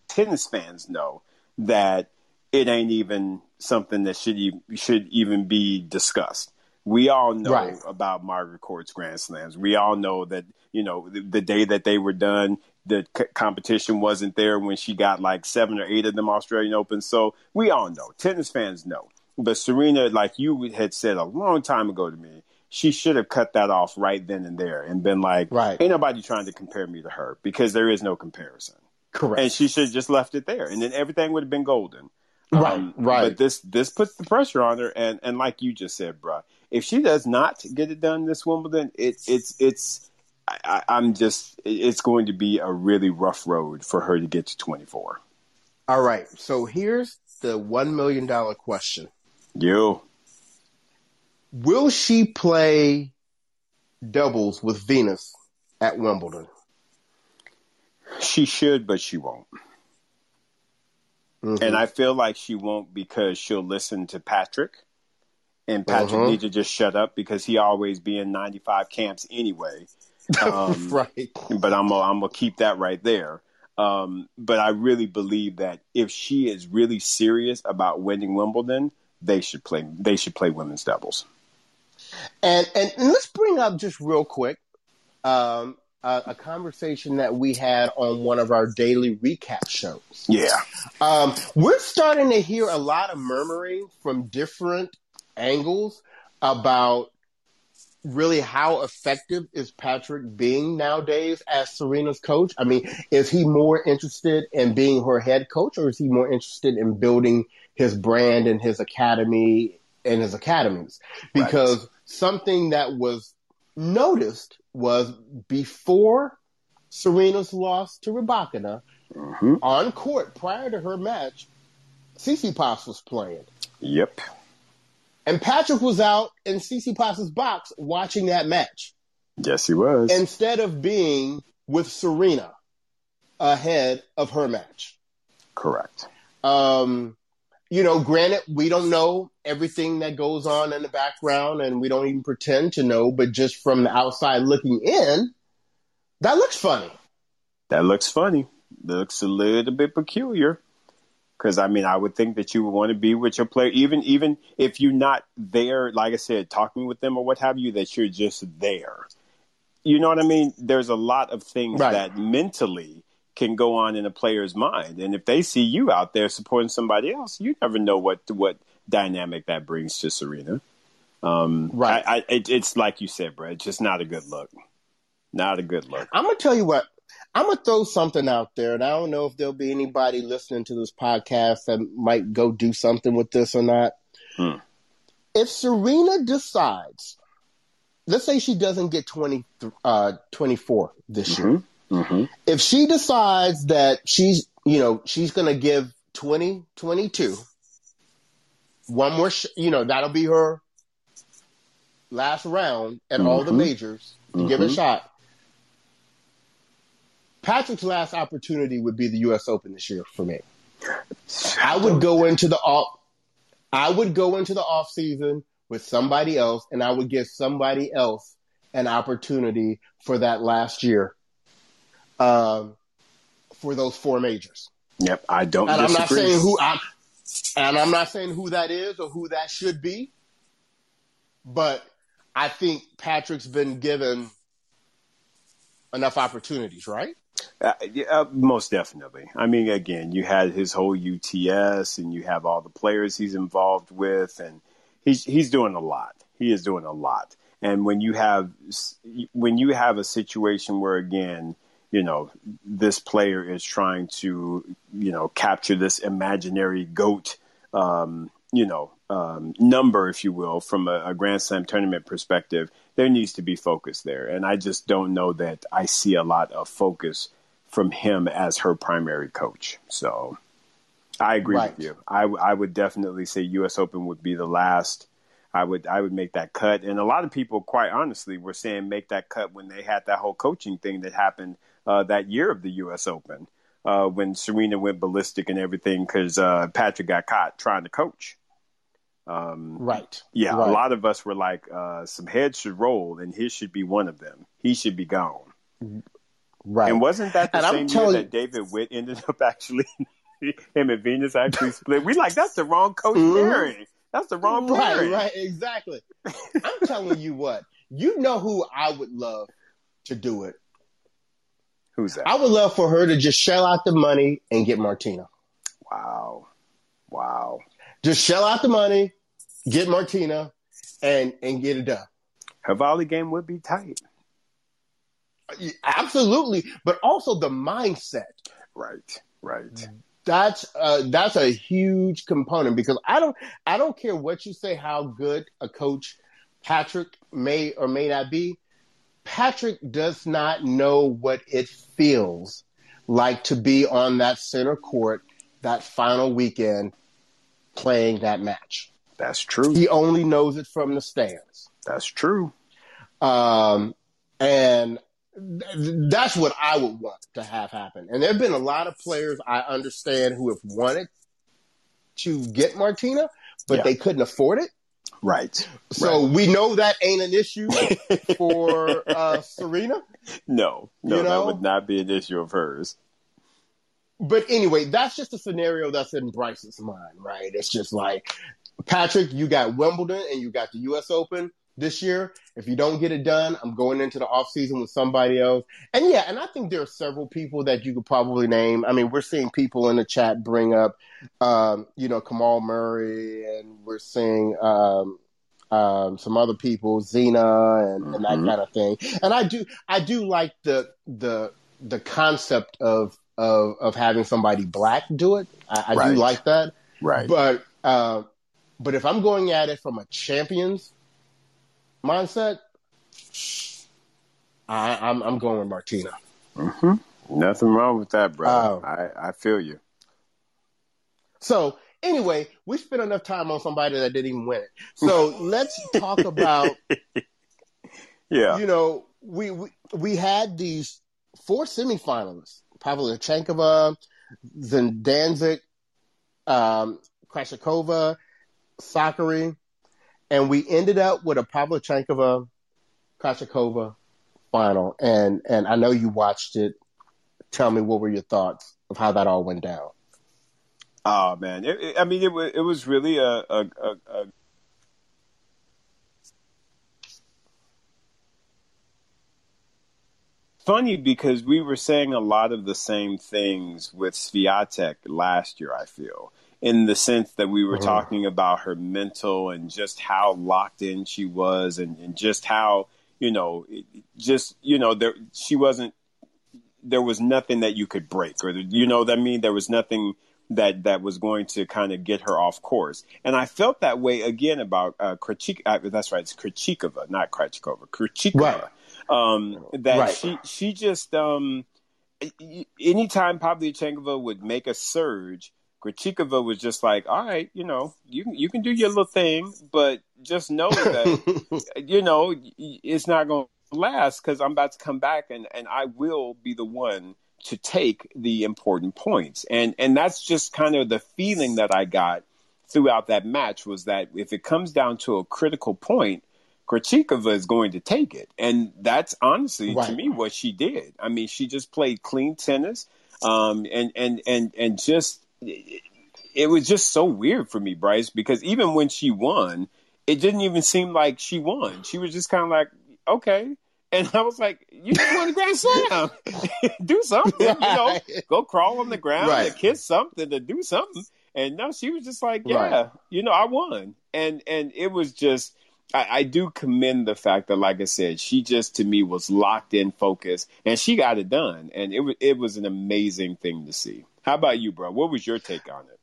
tennis fans know that it ain't even something that should e- should even be discussed. We all know Right. about Margaret Court's Grand Slams. We all know that you know the, the day that they were done, the c- competition wasn't there when she got like seven or eight of them Australian Open. So we all know, tennis fans know. But Serena, like you had said a long time ago to me, she should have cut that off right then and there and been like, Right. ain't nobody trying to compare me to her because there is no comparison. Correct. And she should have just left it there, and then everything would have been golden. Right, Um, right. But this this puts the pressure on her, and and like you just said, bruh, if she does not get it done this Wimbledon, it it's it's I, I'm just it's going to be a really rough road for her to get to 24. All right. So here's the $1 million question You Will she play doubles with Venus at Wimbledon? she should, but she won't. Mhm. And I feel like she won't because she'll listen to Patrick. And Patrick Mhm. needs to just shut up because he always be in 95 camps anyway. Um, [LAUGHS] right. but I'm gonna, I'm gonna keep that right there. Um, but I really believe that if she is really serious about winning Wimbledon, they should play. They should play women's doubles. And, and and let's bring up just real quick um, a, a conversation that we had on one of our daily recap shows. Yeah, Um, we're starting to hear a lot of murmuring from different angles about really how effective is Patrick being nowadays as Serena's coach. I mean, is he more interested in being her head coach or is he more interested in building his brand and his academy and his academies? Because something that was noticed was before Serena's loss to Rybakina, Mhm. on court prior to her match, Tsitsipas was playing. yep, And Patrick was out in Tsitsipas' box watching that match yes, he was. instead of being with Serena ahead of her match. Correct. Um, you know, granted, we don't know everything that goes on in the background and we don't even pretend to know, but just from the outside looking in, that looks funny. That looks funny. Looks a little bit peculiar. Because I mean, I would think that you would want to be with your player, even even if you're not there. Like I said, talking with them or what have you, that you're just there. You know what I mean? There's a lot of things Right. that mentally can go on in a player's mind, and if they see you out there supporting somebody else, you never know what what dynamic that brings to Serena. Um, Right. I, I, it, it's like you said, Brett. Just not a good look. Not a good look. I'm gonna tell you what. I'm gonna throw something out there, and I don't know if there'll be anybody listening to this podcast that might go do something with this or not. Hmm. If Serena decides, let's say she doesn't get 20, uh, 24 this year, Mm-hmm. if she decides that she's, you know, she's gonna give 20, 22, one more, sh- you know, that'll be her last round at all the Mhm. majors to give it a Mhm. shot. Patrick's last opportunity would be the U.S. Open this year for me. I would go into the off. I would go into the off season with somebody else, and I would give somebody else an opportunity for that last year, um, for those four majors. Yep, I don't And I'm not saying who I'm, and I'm not saying who that is or who that should be, but I think Patrick's been given enough opportunities, right? Uh, uh, most definitely. I mean, again, you had his whole UTS, and you have all the players he's involved with, and he's he's doing a lot. He is doing a lot. And when you have when you have a situation where again, you know, this player is trying to you know capture this imaginary goat, um, you know, um, number, if you will, from a, a, Grand Slam tournament perspective, there needs to be focus there. And I just don't know that I see a lot of focus from him as her primary coach. So I agree right. with you. I, I would definitely say U.S. Open would be the last. I would I would make that cut, and a lot of people, quite honestly, were saying make that cut when they had that whole coaching thing that happened uh, that year of the U.S. Open uh, when Serena went ballistic and everything because uh, Patrick got caught trying to coach. Um, right. Yeah, right. a lot of us were like, uh, some heads should roll, and his should be one of them. He should be gone. Right. And wasn't that the and same year that David Witt ended up [LAUGHS] actually, him and Venus actually split? We like, that's the wrong coach mm-hmm. pairing. That's the wrong pairing. Right, right, exactly. I'm telling you what, you know who I would love to do it. Who's that? I would love for her to just shell out the money and get Martina. Wow. Wow. Just shell out the money, get Martina, and and get it done. Her volley game would be tight. Absolutely, but also the mindset. Right, right. That's uh, that's a huge component because I don't I don't care what you say how good a coach Patrick may or may not be. Patrick does not know what it feels like to be on that center court that final weekend playing that match. That's true. He only knows it from the stands. That's true. Um, and th- that's what I would want to have happen. And there have been a lot of players I understand who have wanted to get Martina, but yeah. they couldn't afford it. Right. So right. we know that ain't an issue [LAUGHS] for uh, Serena. No, no, you know? that would not be an issue of hers but anyway, that's just a scenario that's in Bryce's mind, right? It's just like, Patrick, you got Wimbledon and you got the U.S. Open this year. If you don't get it done, I'm going into the off season with somebody else. And yeah, and I think there are several people that you could probably name. I mean, we're seeing people in the chat bring up, um, you know, Kamau Murray, and we're seeing um, um, some other people, Zina, and, and that mm-hmm. kind of thing. And I do, I do like the the the concept of of of having somebody black do it. I, I right. do like that. Right. But uh, but if I'm going at it from a champions mindset, I, am I'm, I'm going with Martina. Mm-hmm. Nothing wrong with that, bro. Uh, I I feel you. So anyway, we spent enough time on somebody that didn't even win it. So [LAUGHS] let's talk about. Yeah. You know, we, we we had these four semifinalists Pavlyuchenkova, Zidansek, um, Krejcikova, Sakkari, and we ended up with a Pavlyuchenkova, Krejcikova final. And and I know you watched it. Tell me what were your thoughts of how that all went down? Oh man, it, it, I mean, it, it was really a, a, a, a funny because we were saying a lot of the same things with Swiatek last year, I feel, in the sense that we were mm-hmm. talking about her mental and just how locked in she was and, and just how, you know, just, you know, there, she wasn't, there was nothing that you could break or, you know what I mean? There was nothing that that was going to kind of get her off course. And I felt that way again about uh, Krachik. Uh, that's right, it's Krejcikova, not Krejcikova. Krejcikova. Right. Um, that right. she she just um, anytime Pavlyuchenkova would make a surge, Krejcikova was just like, all right, you know, you can you can do your little thing, but just know that [LAUGHS] you know it's not going to last because I'm about to come back and and I will be the one to take the important points, and and that's just kind of the feeling that I got throughout that match was that if it comes down to a critical point Krejcikova is going to take it, and that's honestly right. to me what she did. I mean, she just played clean tennis, um, and and and and just it was just so weird for me, Bryce, because even when she won, it didn't even seem like she won. She was just kind of like, okay. And I was like, you just won the Grand Slam. [LAUGHS] do something, right. you know, go crawl on the ground right. to kiss something, to do something. And no, she was just like, yeah, right. you know, I won. And and it was just I, I, do commend the fact that, like I said, she just to me was locked in, focused, and she got it done, and it was it was an amazing thing to see. How about you, bro? What was your take on it?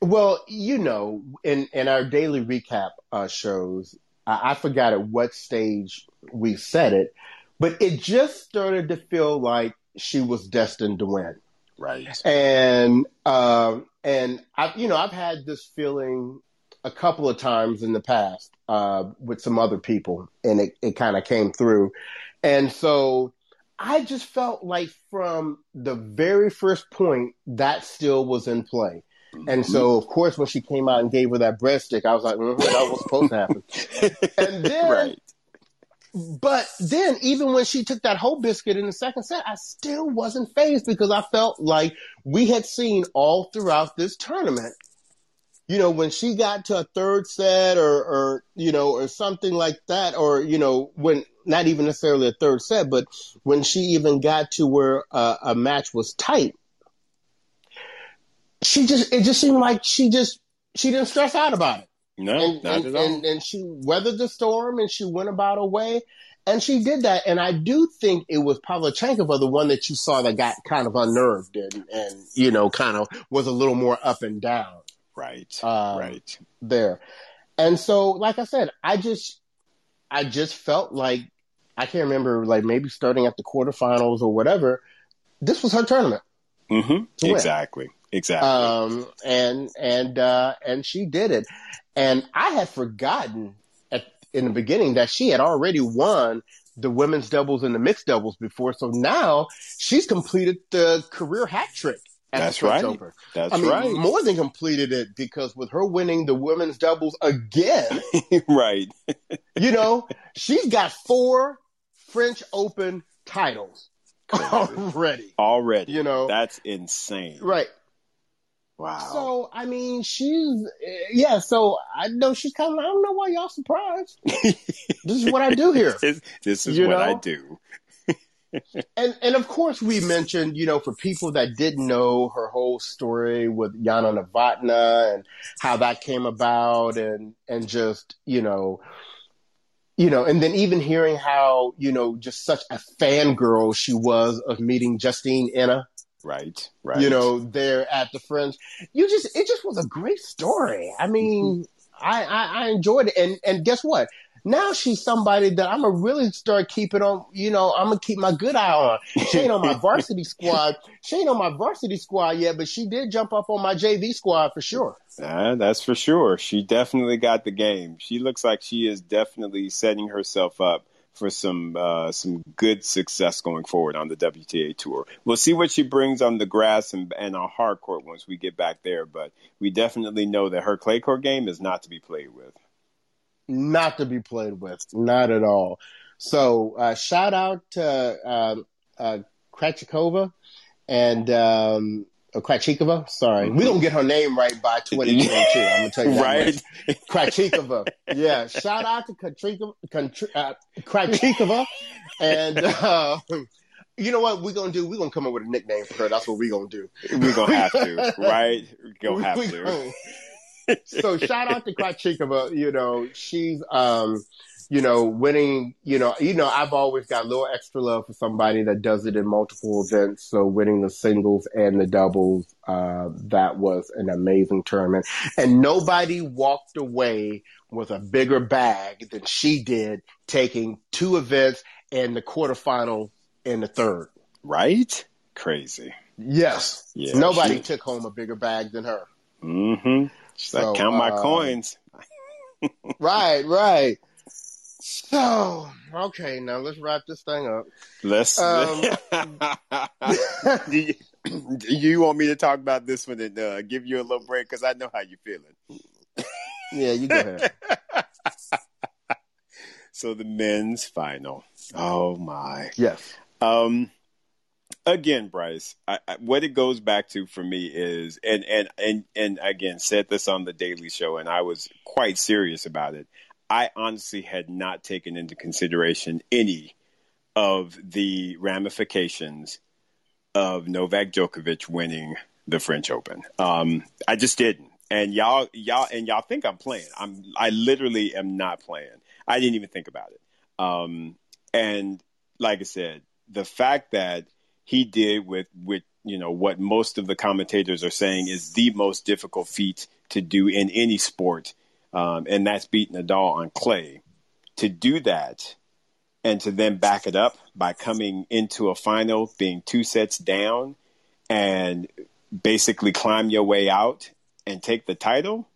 Well, you know, in in our daily recap uh, shows, I, I forgot at what stage we said it, but it just started to feel like she was destined to win. Right. And um, and I, you know, I've had this feeling a couple of times in the past uh, with some other people, and it, it kind of came through. And so I just felt like from the very first point that still was in play. And so, of course, when she came out and gave her that breadstick, I was like, mm, that was supposed to happen. [LAUGHS] and then, right. but then, even when she took that whole biscuit in the second set, I still wasn't phased because I felt like we had seen all throughout this tournament. You know, when she got to a third set or, or, you know, or something like that, or, you know, when not even necessarily a third set, but when she even got to where uh, a match was tight, she just it just seemed like she just she didn't stress out about it. No, and, not and, at all. And, and she weathered the storm and she went about her way. And she did that. And I do think it was Pavlyuchenkova, the one that you saw that got kind of unnerved and, and you know, kind of was a little more up and down. Right. Um, right. There. And so, like I said, I just, I just felt like, I can't remember, like maybe starting at the quarterfinals or whatever, this was her tournament. Mm-hmm. Exactly. Exactly. Um, and and uh, and she did it. And I had forgotten at, in the beginning that she had already won the women's doubles and the mixed doubles before. So now she's completed the career hat trick. That's right. Open. That's I mean, right. More than completed it because with her winning the women's doubles again, [LAUGHS] right? [LAUGHS] you know, she's got four French Open titles already. [LAUGHS] Already, you know, that's insane. Right. Wow. So I mean, she's eh, yeah. So I know she's kind of. I don't know why y'all surprised. this is what I do here. This, this is you what know? I do. And and of course we mentioned, you know, for people that didn't know her whole story with Jana Novotna and how that came about, and and just you know, you know, and then even hearing how you know just such a fangirl she was of meeting Justine Henin Right, right. You know, there at the Fringe. You just it just was a great story. I mean, mm-hmm. I, I, I enjoyed it, and and guess what? Now she's somebody that I'm gonna really start keeping on. You know, I'm gonna keep my good eye on. She ain't on my [LAUGHS] varsity squad. She ain't on my varsity squad yet, but she did jump up on my JV squad for sure. Uh, that's for sure. She definitely got the game. She looks like she is definitely setting herself up for some uh, some good success going forward on the WTA tour. We'll see what she brings on the grass and, and on hard court once we get back there. But we definitely know that her clay court game is not to be played with. Not to be played with, not at all. So uh, shout out to uh, uh, Krejcikova and um, Krachikova. Sorry, we don't get her name right by 2022. I'm gonna tell you right. Krachikova. Yeah, shout out to Krachikova, uh, and uh, you know what we're gonna do? We're gonna come up with a nickname for her. That's what we're gonna do. We're gonna have to, [LAUGHS] right? We're gonna have we, to. So shout out to Krachikova. You know, she's um you know, winning, you know, you know, I've always got a little extra love for somebody that does it in multiple events. So winning the singles and the doubles, uh, that was an amazing tournament. And nobody walked away with a bigger bag than she did taking two events and the quarterfinal and the third. Right? Crazy. Yes. Yeah, nobody she... took home a bigger bag than her. Mm-hmm. She's so, like, count my uh, coins. [LAUGHS] right, right. So okay, now let's wrap this thing up. Let's. [LAUGHS] Um, do, you, [CLEARS THROAT] do, you, want me to talk about this one and uh, give you a little break because I know how you're feeling. [LAUGHS] yeah, you go ahead. so the men's final. Oh my. Yes. Um. Again, Bryce, I, I, what it goes back to for me is, and and and and again, said this on the Daily Show, and I was quite serious about it. I honestly had not taken into consideration any of the ramifications of Novak Djokovic winning the French Open. Um, I just didn't. And y'all, y'all, and y'all think I'm playing. I'm, I literally am not playing. I didn't even think about it. Um, and like I said, the fact that he did with, with you know what most of the commentators are saying is the most difficult feat to do in any sport, um, and that's beating Nadal on clay. To do that, and to then back it up by coming into a final, being two sets down, and basically climb your way out and take the title.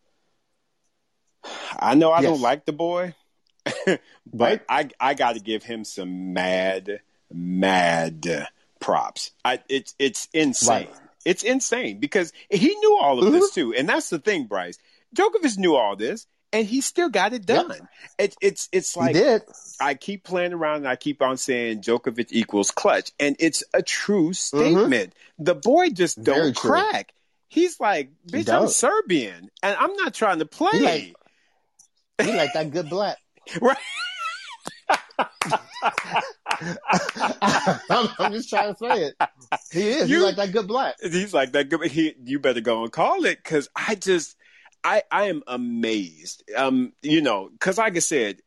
I know I yes. don't like the boy, [LAUGHS] but right. I I got to give him some mad mad props. I, it's it's insane. Right. It's insane because he knew all of mm-hmm. this too, and that's the thing, Bryce. Djokovic knew all this, and he still got it done. Yep. It, it's it's like I keep playing around and I keep on saying Djokovic equals clutch, and it's a true mm-hmm. statement. Mm-hmm. The boy just don't crack. He's like, bitch, I'm Serbian, and I'm not trying to play. He like, he like that good black, [LAUGHS] right? I'm, I'm, just trying to say it. He is. You, he's like that good black. He's like that good. He, you better go and call it because I just, I, I am amazed. Um, you know, because like I said,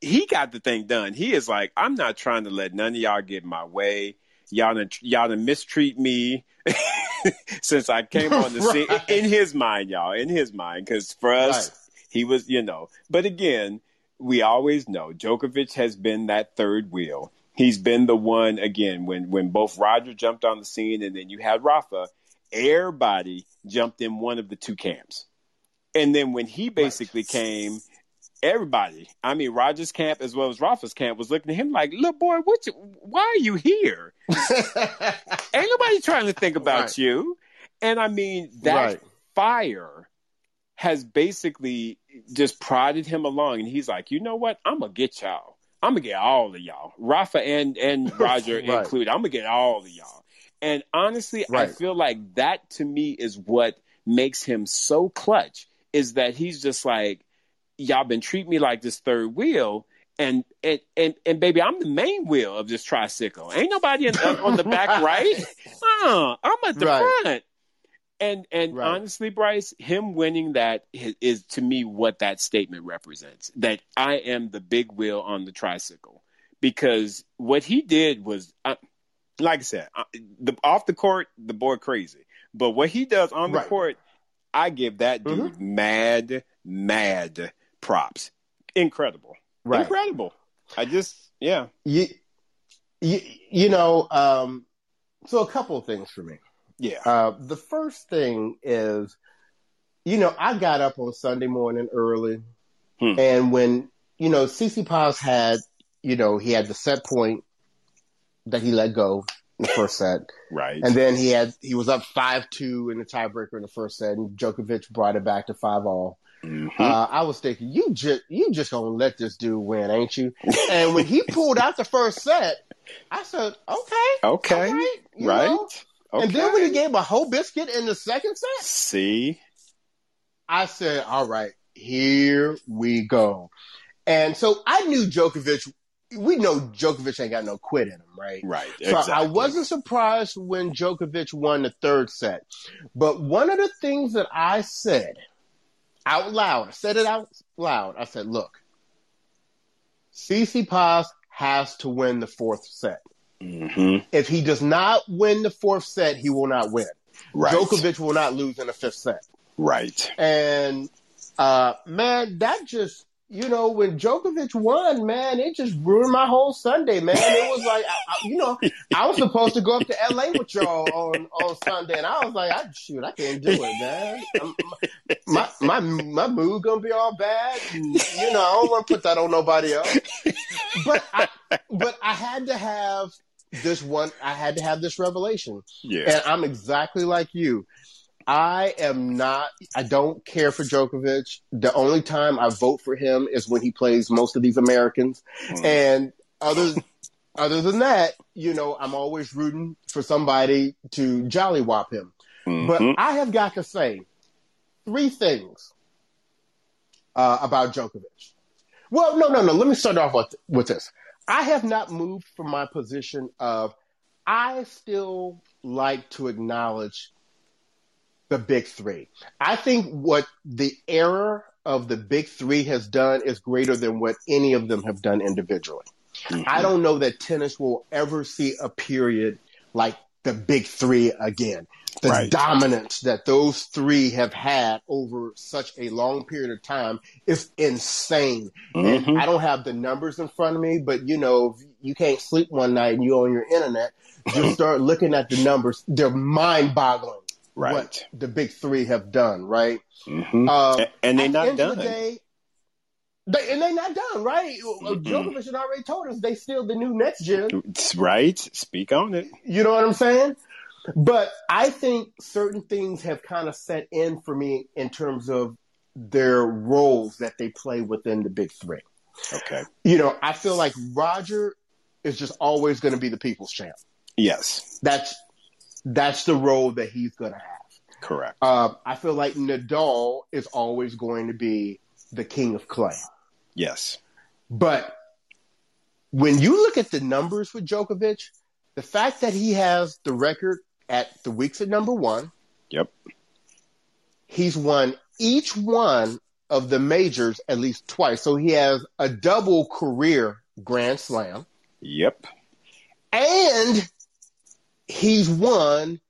he got the thing done. He is like, I'm not trying to let none of y'all get in my way. Y'all done, y'all done mistreat me [LAUGHS] since I came on the [LAUGHS] scene. In his mind, y'all, in his mind, because for us, right. he was, you know. But again, we always know Djokovic has been that third wheel. He's been the one again when when both Roger jumped on the scene and then you had Rafa. Everybody jumped in one of the two camps, and then when he basically right. came, everybody, I mean Roger's camp as well as Rafa's camp, was looking at him like, "Look, boy, what? You, why are you here? [LAUGHS] Ain't nobody trying to think about right. you." And I mean that right. fire has basically just prodded him along, and he's like, you know what? I'm gonna get y'all. I'm gonna get all of y'all, Rafa and and [LAUGHS] Roger right. included. I'm gonna get all of y'all. And honestly, right. I feel like that to me is what makes him so clutch. Is that he's just like, y'all been treating me like this third wheel, and and and, and baby, I'm the main wheel of this tricycle. Ain't nobody in, on the back [LAUGHS] right. Uh, I'm at the right. front. And and right. honestly, Bryce, him winning that is, is, to me what that statement represents. That I am the big wheel on the tricycle because what he did was, uh, like I said, uh, the off the court, the boy crazy, but what he does on the right. court, I give that dude mm-hmm. mad, mad props. Incredible, right. incredible. I just, yeah, you, you, you know, um, so a couple of things for me. Yeah. Uh, the first thing is, you know, I got up on Sunday morning early, hmm. and when you know CC Tsitsipas had, you know, he had the set point that he let go in the first set, right, and then he had he was up five two in the tiebreaker in the first set, and Djokovic brought it back to five all. Mm-hmm. Uh, I was thinking, you just you just gonna let this dude win, ain't you? And when he pulled out the first set, I said, okay, [LAUGHS] okay, right, right. Know? Okay. And then when he gave a whole biscuit in the second set, see, I said, all right, here we go. And so I knew Djokovic. We know Djokovic ain't got no quit in him, right? Right. So exactly. I wasn't surprised when Djokovic won the third set. But one of the things that I said out loud, I said it out loud. I said, look, Tsitsipas has to win the fourth set. Mm-hmm. If he does not win the fourth set, he will not win. Right. Djokovic will not lose in the fifth set. Right. And uh, man, that just you know when Djokovic won, man, it just ruined my whole Sunday, man. It was like I, I, you know I was supposed to go up to LA with y'all on on Sunday, and I was like, I, shoot, I can't do it, man. my my my mood gonna be all bad. And, you know, I don't want to put that on nobody else. But I, but I had to have this one, I had to have this revelation. Yeah. And I'm exactly like you. I am not, I don't care for Djokovic. The only time I vote for him is when he plays most of these Americans. Mm. And other, other than that, you know, I'm always rooting for somebody to jollywop him. Mm-hmm. But I have got to say three things uh, about Djokovic. Well, no, no, no. Let me start off with, with this. I have not moved from my position of I still like to acknowledge the big three. I think what the error of the big three has done is greater than what any of them have done individually. Mm-hmm. I don't know that tennis will ever see a period like the big three again. The Right. dominance that those three have had over such a long period of time is insane. Mhm. And I don't have the numbers in front of me, but you know, if you can't sleep one night and you're on your internet, just [LAUGHS] start looking at the numbers. They're mind boggling Right. what the big three have done, right? Mhm. Um, and they're not the done. the day, they, and they're not done, right? Mm-mm. Djokovic had already told us they still the new next gen. It's right. Speak on it. You know what I'm saying? But I think certain things have kind of set in for me in terms of their roles that they play within the big three. Okay. You know, I feel like Roger is just always going to be the people's champ. Yes. That's that's the role that he's going to have. Correct. Uh, I feel like Nadal is always going to be the king of clay. Yes. But when you look at the numbers with Djokovic, the fact that he has the record at the weeks at number one, Yep. he's won each one of the majors at least twice. So he has a double career Grand Slam. Yep. And he's won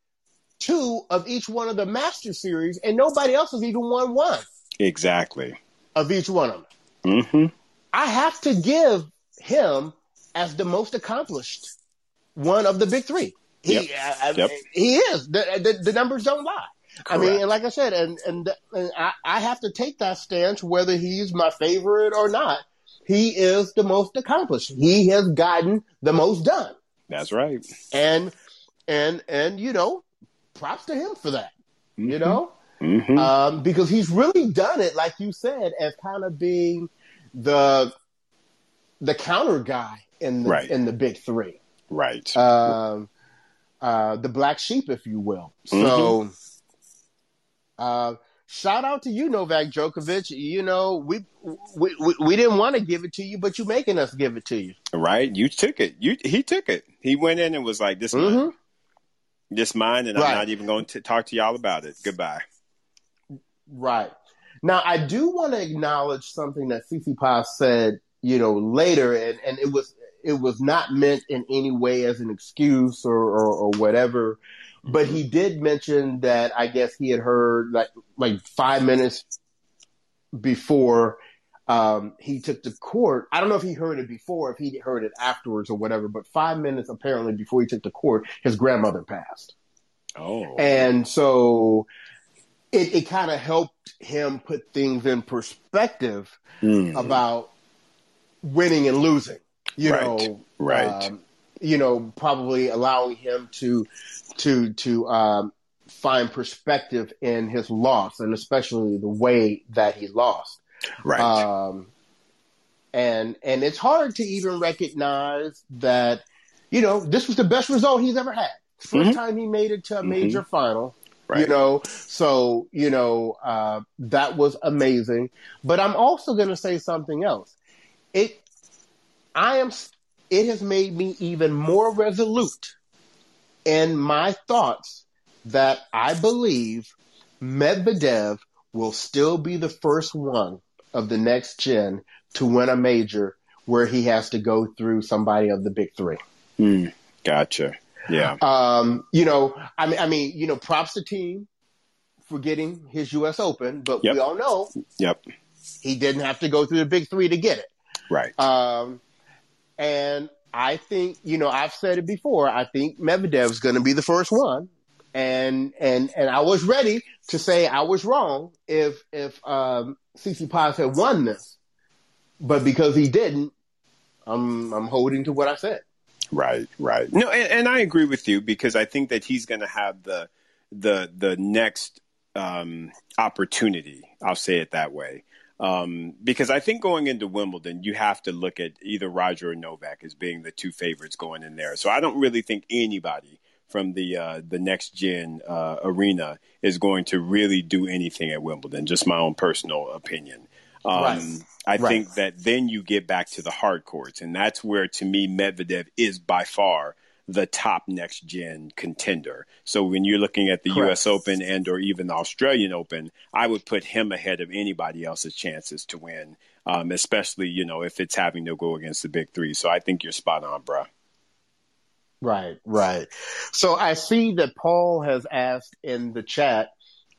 two of each one of the Master Series, and nobody else has even won one Exactly. of each one of them. Hmm I have to give him as the most accomplished one of the big three. He, Yep. I- I- Yep. he is. The, the, the numbers don't lie. I mean, and like I said, and and, and I, I have to take that stance whether he's my favorite or not. He is the most accomplished. He has gotten the most done, That's right. and and and you know, props to him for that. You Mhm. know, hmm um, because he's really done it, like you said, as kind of being the the counter guy in the Right. in the big three, right. um, uh, the black sheep, if you will. So, uh, shout out to you, Novak Djokovic. You know, we we we, we didn't want to give it to you, but you're making us give it to you. right. You took it. You he took it. He went in and was like, "This mine. Mhm. This mine," and Right. I'm not even going to talk to y'all about it. Goodbye. Right. Now, I do want to acknowledge something that Tsitsipas said, you know, later, and, and it was it was not meant in any way as an excuse or, or, or whatever. But he did mention that I guess he had heard like like five minutes before um, he took the court. I don't know if he heard it before, if he heard it afterwards or whatever. But five minutes apparently before he took the court, his grandmother passed. Oh. And so it, it kind of helped him put things in perspective Mm. about winning and losing. You Right. know, Right. um, you know, probably allowing him to to to um, find perspective in his loss, and especially the way that he lost. right. Um, and and it's hard to even recognize that, you know, this was the best result he's ever had. 1st Mhm. time he made it to a Mhm. major final. Right. You know, so you know uh, that was amazing. But I'm also going to say something else. It, I am. It has made me even more resolute in my thoughts that I believe Medvedev will still be the first one of the next gen to win a major where he has to go through somebody of the big three. Mm. Gotcha. Yeah. Um, you know, I mean, I mean, you know, props to Thiem for getting his U.S. Open, but Yep. we all know Yep. he didn't have to go through the big three to get it. Right. Um, and I think, you know, I've said it before. I think Medvedev's going to be the first one, and and and I was ready to say I was wrong if if um, Tsitsipas had won this, but because he didn't, I'm I'm holding to what I said. Right, right. No, and, and I agree with you because I think that he's going to have the the the next um, opportunity. I'll say it that way. Um, because I think going into Wimbledon, you have to look at either Roger or Novak as being the two favorites going in there. So I don't really think anybody from the uh, the next gen uh, arena is going to really do anything at Wimbledon. Just my own personal opinion. Um, Right. I Right. think that then you get back to the hard courts, and that's where, to me, Medvedev is by far the top next gen contender. So when you're looking at the Correct. U.S. Open and or even the Australian Open, I would put him ahead of anybody else's chances to win, um, especially you know if it's having to go against the big three. So I think you're spot on, bruh. Right, right. So I see that Paul has asked in the chat,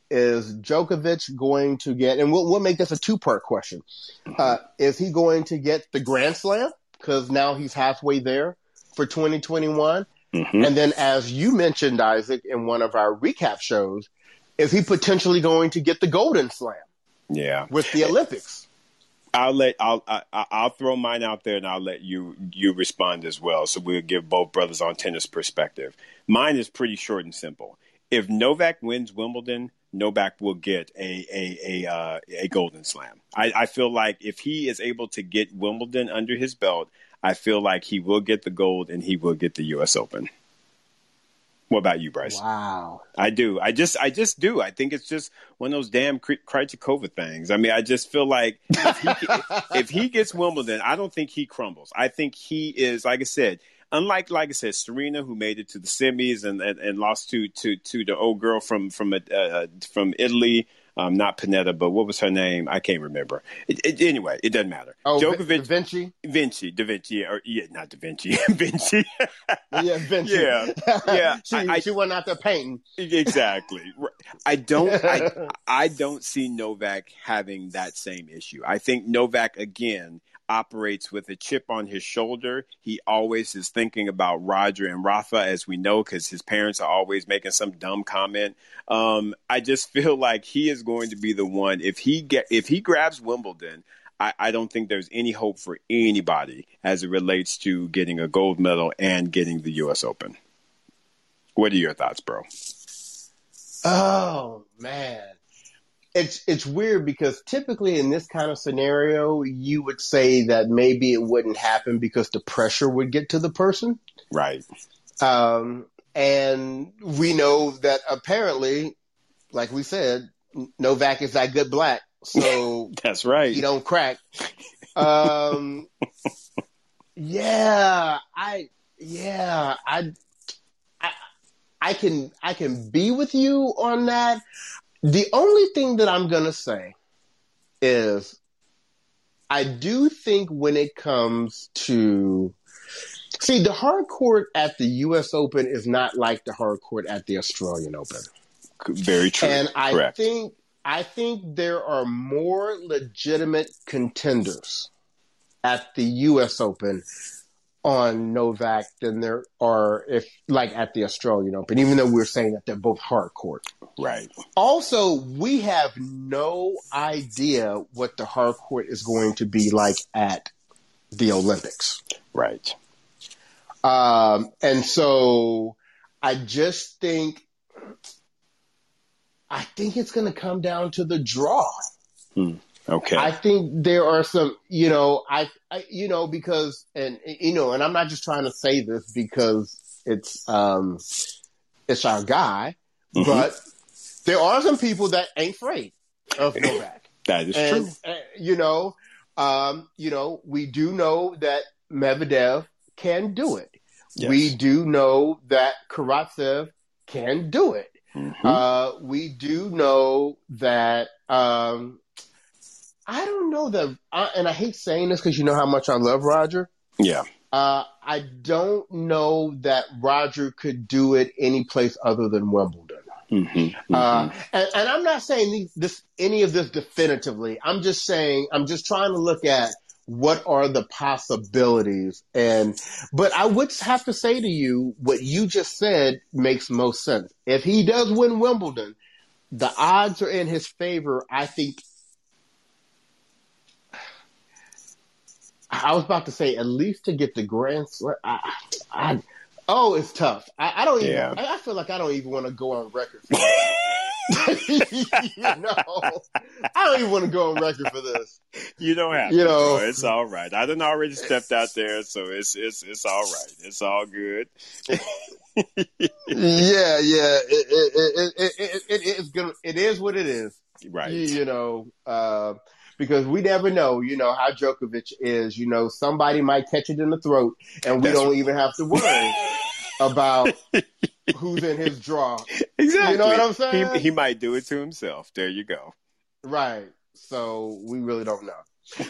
is Djokovic going to get, and we'll, we'll make this a two part question. Uh, is he going to get the Grand Slam? Because now he's halfway there for 2021. Mm-hmm. And then, as you mentioned, Isaac, in one of our recap shows, is he potentially going to get the Golden Slam? Yeah. With the Olympics? I'll let I'll I, will i will throw mine out there and I'll let you you respond as well. So we'll give both brothers on tennis perspective. Mine is pretty short and simple. If Novak wins Wimbledon, Novak will get a a a, uh, a Golden Slam. I, I feel like if he is able to get Wimbledon under his belt, I feel like he will get the gold and he will get the U.S. Open. What about you, Bryce? Wow. I do. I just, I just do. I think it's just one of those damn Krejcikova things. I mean, I just feel like if he, if he gets Wimbledon, I don't think he crumbles. I think he is, like I said, unlike like I said, Serena, who made it to the semis and and, and lost to to to the old girl from from uh, from Italy um, not Pennetta, but what was her name? I can't remember. It, it, anyway, it doesn't matter. Oh, Djokovic, Da Vinci, Vinci, Da Vinci, or yeah, not Da Vinci, [LAUGHS] Vinci. yeah, Vinci. Yeah, yeah. [LAUGHS] she, I, she went out there painting. Exactly. I don't. I, [LAUGHS] I don't see Novak having that same issue. I think Novak again operates with a chip on his shoulder. He always is thinking about Roger and Rafa, as we know, because his parents are always making some dumb comment. Um, I just [LAUGHS] feel like he is going to be the one if he get if he grabs Wimbledon. I, I don't think there's any hope for anybody as it relates to getting a gold medal and getting the U.S. Open. What are your thoughts, bro? Oh man, it's it's weird because typically in this kind of scenario, you would say that maybe it wouldn't happen because the pressure would get to the person. Right. Um, and we know that apparently, like we said, Novak is that good black. So [LAUGHS] that's right. He don't crack. Um, yeah, I, yeah, I, I, I can, I can be with you on that. The only thing that I'm going to say is I do think when it comes to see the hard court at the US Open is not like the hard court at the Australian Open. Very true. And I Correct. think I think there are more legitimate contenders at the US Open on Novak than there are if like at the Australian Open, even though we're saying that they're both hard court. Right. Also, we have no idea what the hard court is going to be like at the Olympics. Right. Um, and so I just think I think it's going to come down to the draw. Hmm. Okay. I think there are some, you know, I, I, you know, because, and, you know, and I'm not just trying to say this because it's, um, it's our guy, mm-hmm. but there are some people that ain't afraid of [LAUGHS] Novak. that is and, true. And, you know, um, you know, we do know that Medvedev can do it. Yes. We do know that Karatsev can do it. Mm-hmm. Uh, we do know that um, I don't know that, uh, and I hate saying this because you know how much I love Roger. Yeah. Uh, I don't know that Roger could do it any place other than Wimbledon. Mm-hmm, mm-hmm. Uh, and, and, I'm not saying this any of this definitively. I'm just saying I'm just trying to look at what are the possibilities. And but I would have to say to you, what you just said makes most sense. If he does win Wimbledon, the odds are in his favor. I think I was about to say at least to get the Grand Slam. I, I, oh, it's tough. I, I don't even. Yeah. I, I, feel like I don't even want to go on record. For [LAUGHS] [LAUGHS] you know, I don't even want to go on record for this. You don't have. You to, know, bro. it's all right. I done already stepped out there, so it's it's it's all right. It's all good. [LAUGHS] yeah, yeah. It, it, it, it, it, it's gonna. It is what it is. Right. You, you know. Uh, because we never know, you know, how Djokovic is. You know, somebody might catch it in the throat, and we That's don't right. even have to worry [LAUGHS] about who's in his draw. Exactly. You know what I'm saying? He, he might do it to himself. There you go. Right. So we really don't know.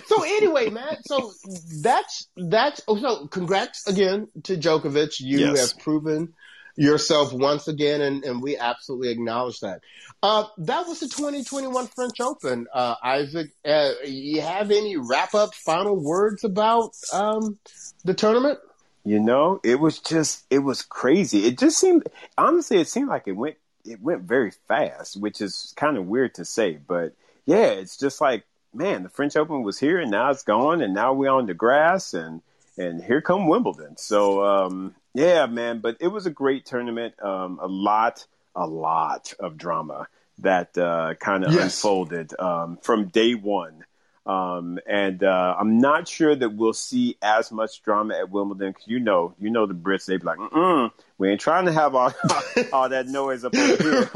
So anyway, Matt, so that's that's oh, so congrats again to Djokovic. You Yes. have proven yourself once again, and, and we absolutely acknowledge that. Uh, that was the 2021 French Open. Uh, Isaac, uh, you have any wrap up final words about um, the tournament? You know, it was just it was crazy. It just seemed honestly, it seemed like it went it went very fast, which is kind of weird to say, but yeah, it's just like man, the French Open was here and now it's gone, and now we're on the grass, and and here come Wimbledon. So um, yeah, man, but it was a great tournament. Um, a lot, a lot of drama that uh, kind of Yes. unfolded um, from day one. Um, and uh, I'm not sure that we'll see as much drama at Wimbledon because you know, you know the Brits. They be like, Mm-mm, "We ain't trying to have all [LAUGHS] all that noise up here."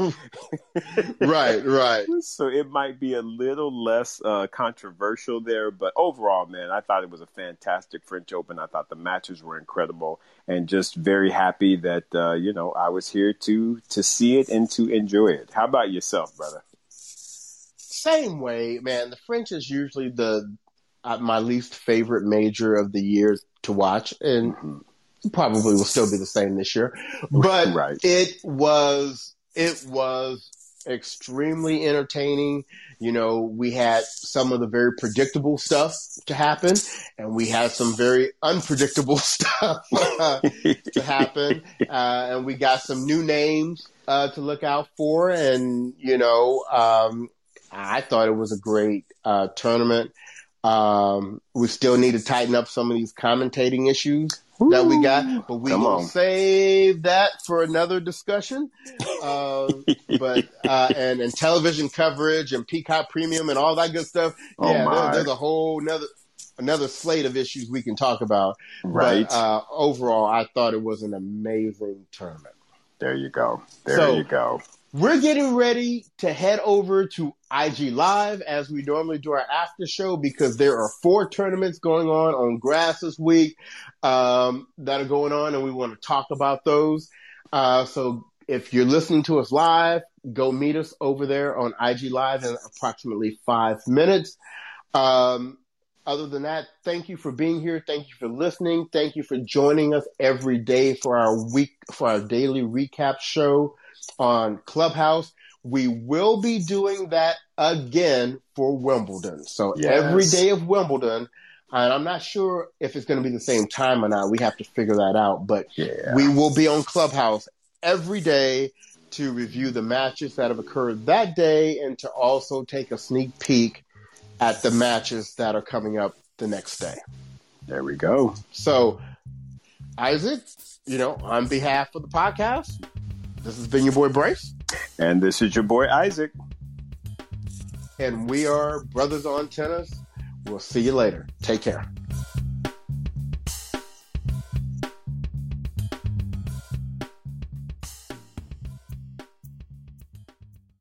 [LAUGHS] right, right. [LAUGHS] so it might be a little less uh, controversial there, but overall, man, I thought it was a fantastic French Open. I thought the matches were incredible, and just very happy that uh, you know I was here to to see it and to enjoy it. How about yourself, brother? Same way, man. The French is usually the uh, my least favorite major of the year to watch, and probably will still be the same this year. But [LAUGHS] Right. it was it was extremely entertaining. You know, we had some of the very predictable stuff to happen, and we had some very unpredictable [LAUGHS] stuff to happen, [LAUGHS] uh, and we got some new names uh, to look out for. And you know, um, I thought it was a great uh, tournament. Um, we still need to tighten up some of these commentating issues that we got, but we will save that for another discussion. [LAUGHS] Um, but uh, and and television coverage and Peacock Premium and all that good stuff. Oh, yeah, there, there's a whole another another slate of issues we can talk about. Right. But, uh, overall, I thought it was an amazing tournament. there you go. There So- you go. We're getting ready to head over to IG Live as we normally do our after show because there are four tournaments going on on grass this week um, that are going on, and we want to talk about those. Uh, so if you're listening to us live, go meet us over there on IG Live in approximately five minutes. Um, other than that, thank you for being here. Thank you for listening. Thank you for joining us every day for our week for our daily recap show on Clubhouse. We will be doing that again for Wimbledon. So Yes. every day of Wimbledon, and I'm not sure if it's going to be the same time or not. We have to figure that out. But Yeah. we will be on Clubhouse every day to review the matches that have occurred that day and to also take a sneak peek at the matches that are coming up the next day. There we go. So, Isaac, you know, on behalf of the podcast, this has been your boy Bryce, And this is your boy Isaac. and we are Brothers on Tennis. We'll see you later. Take care.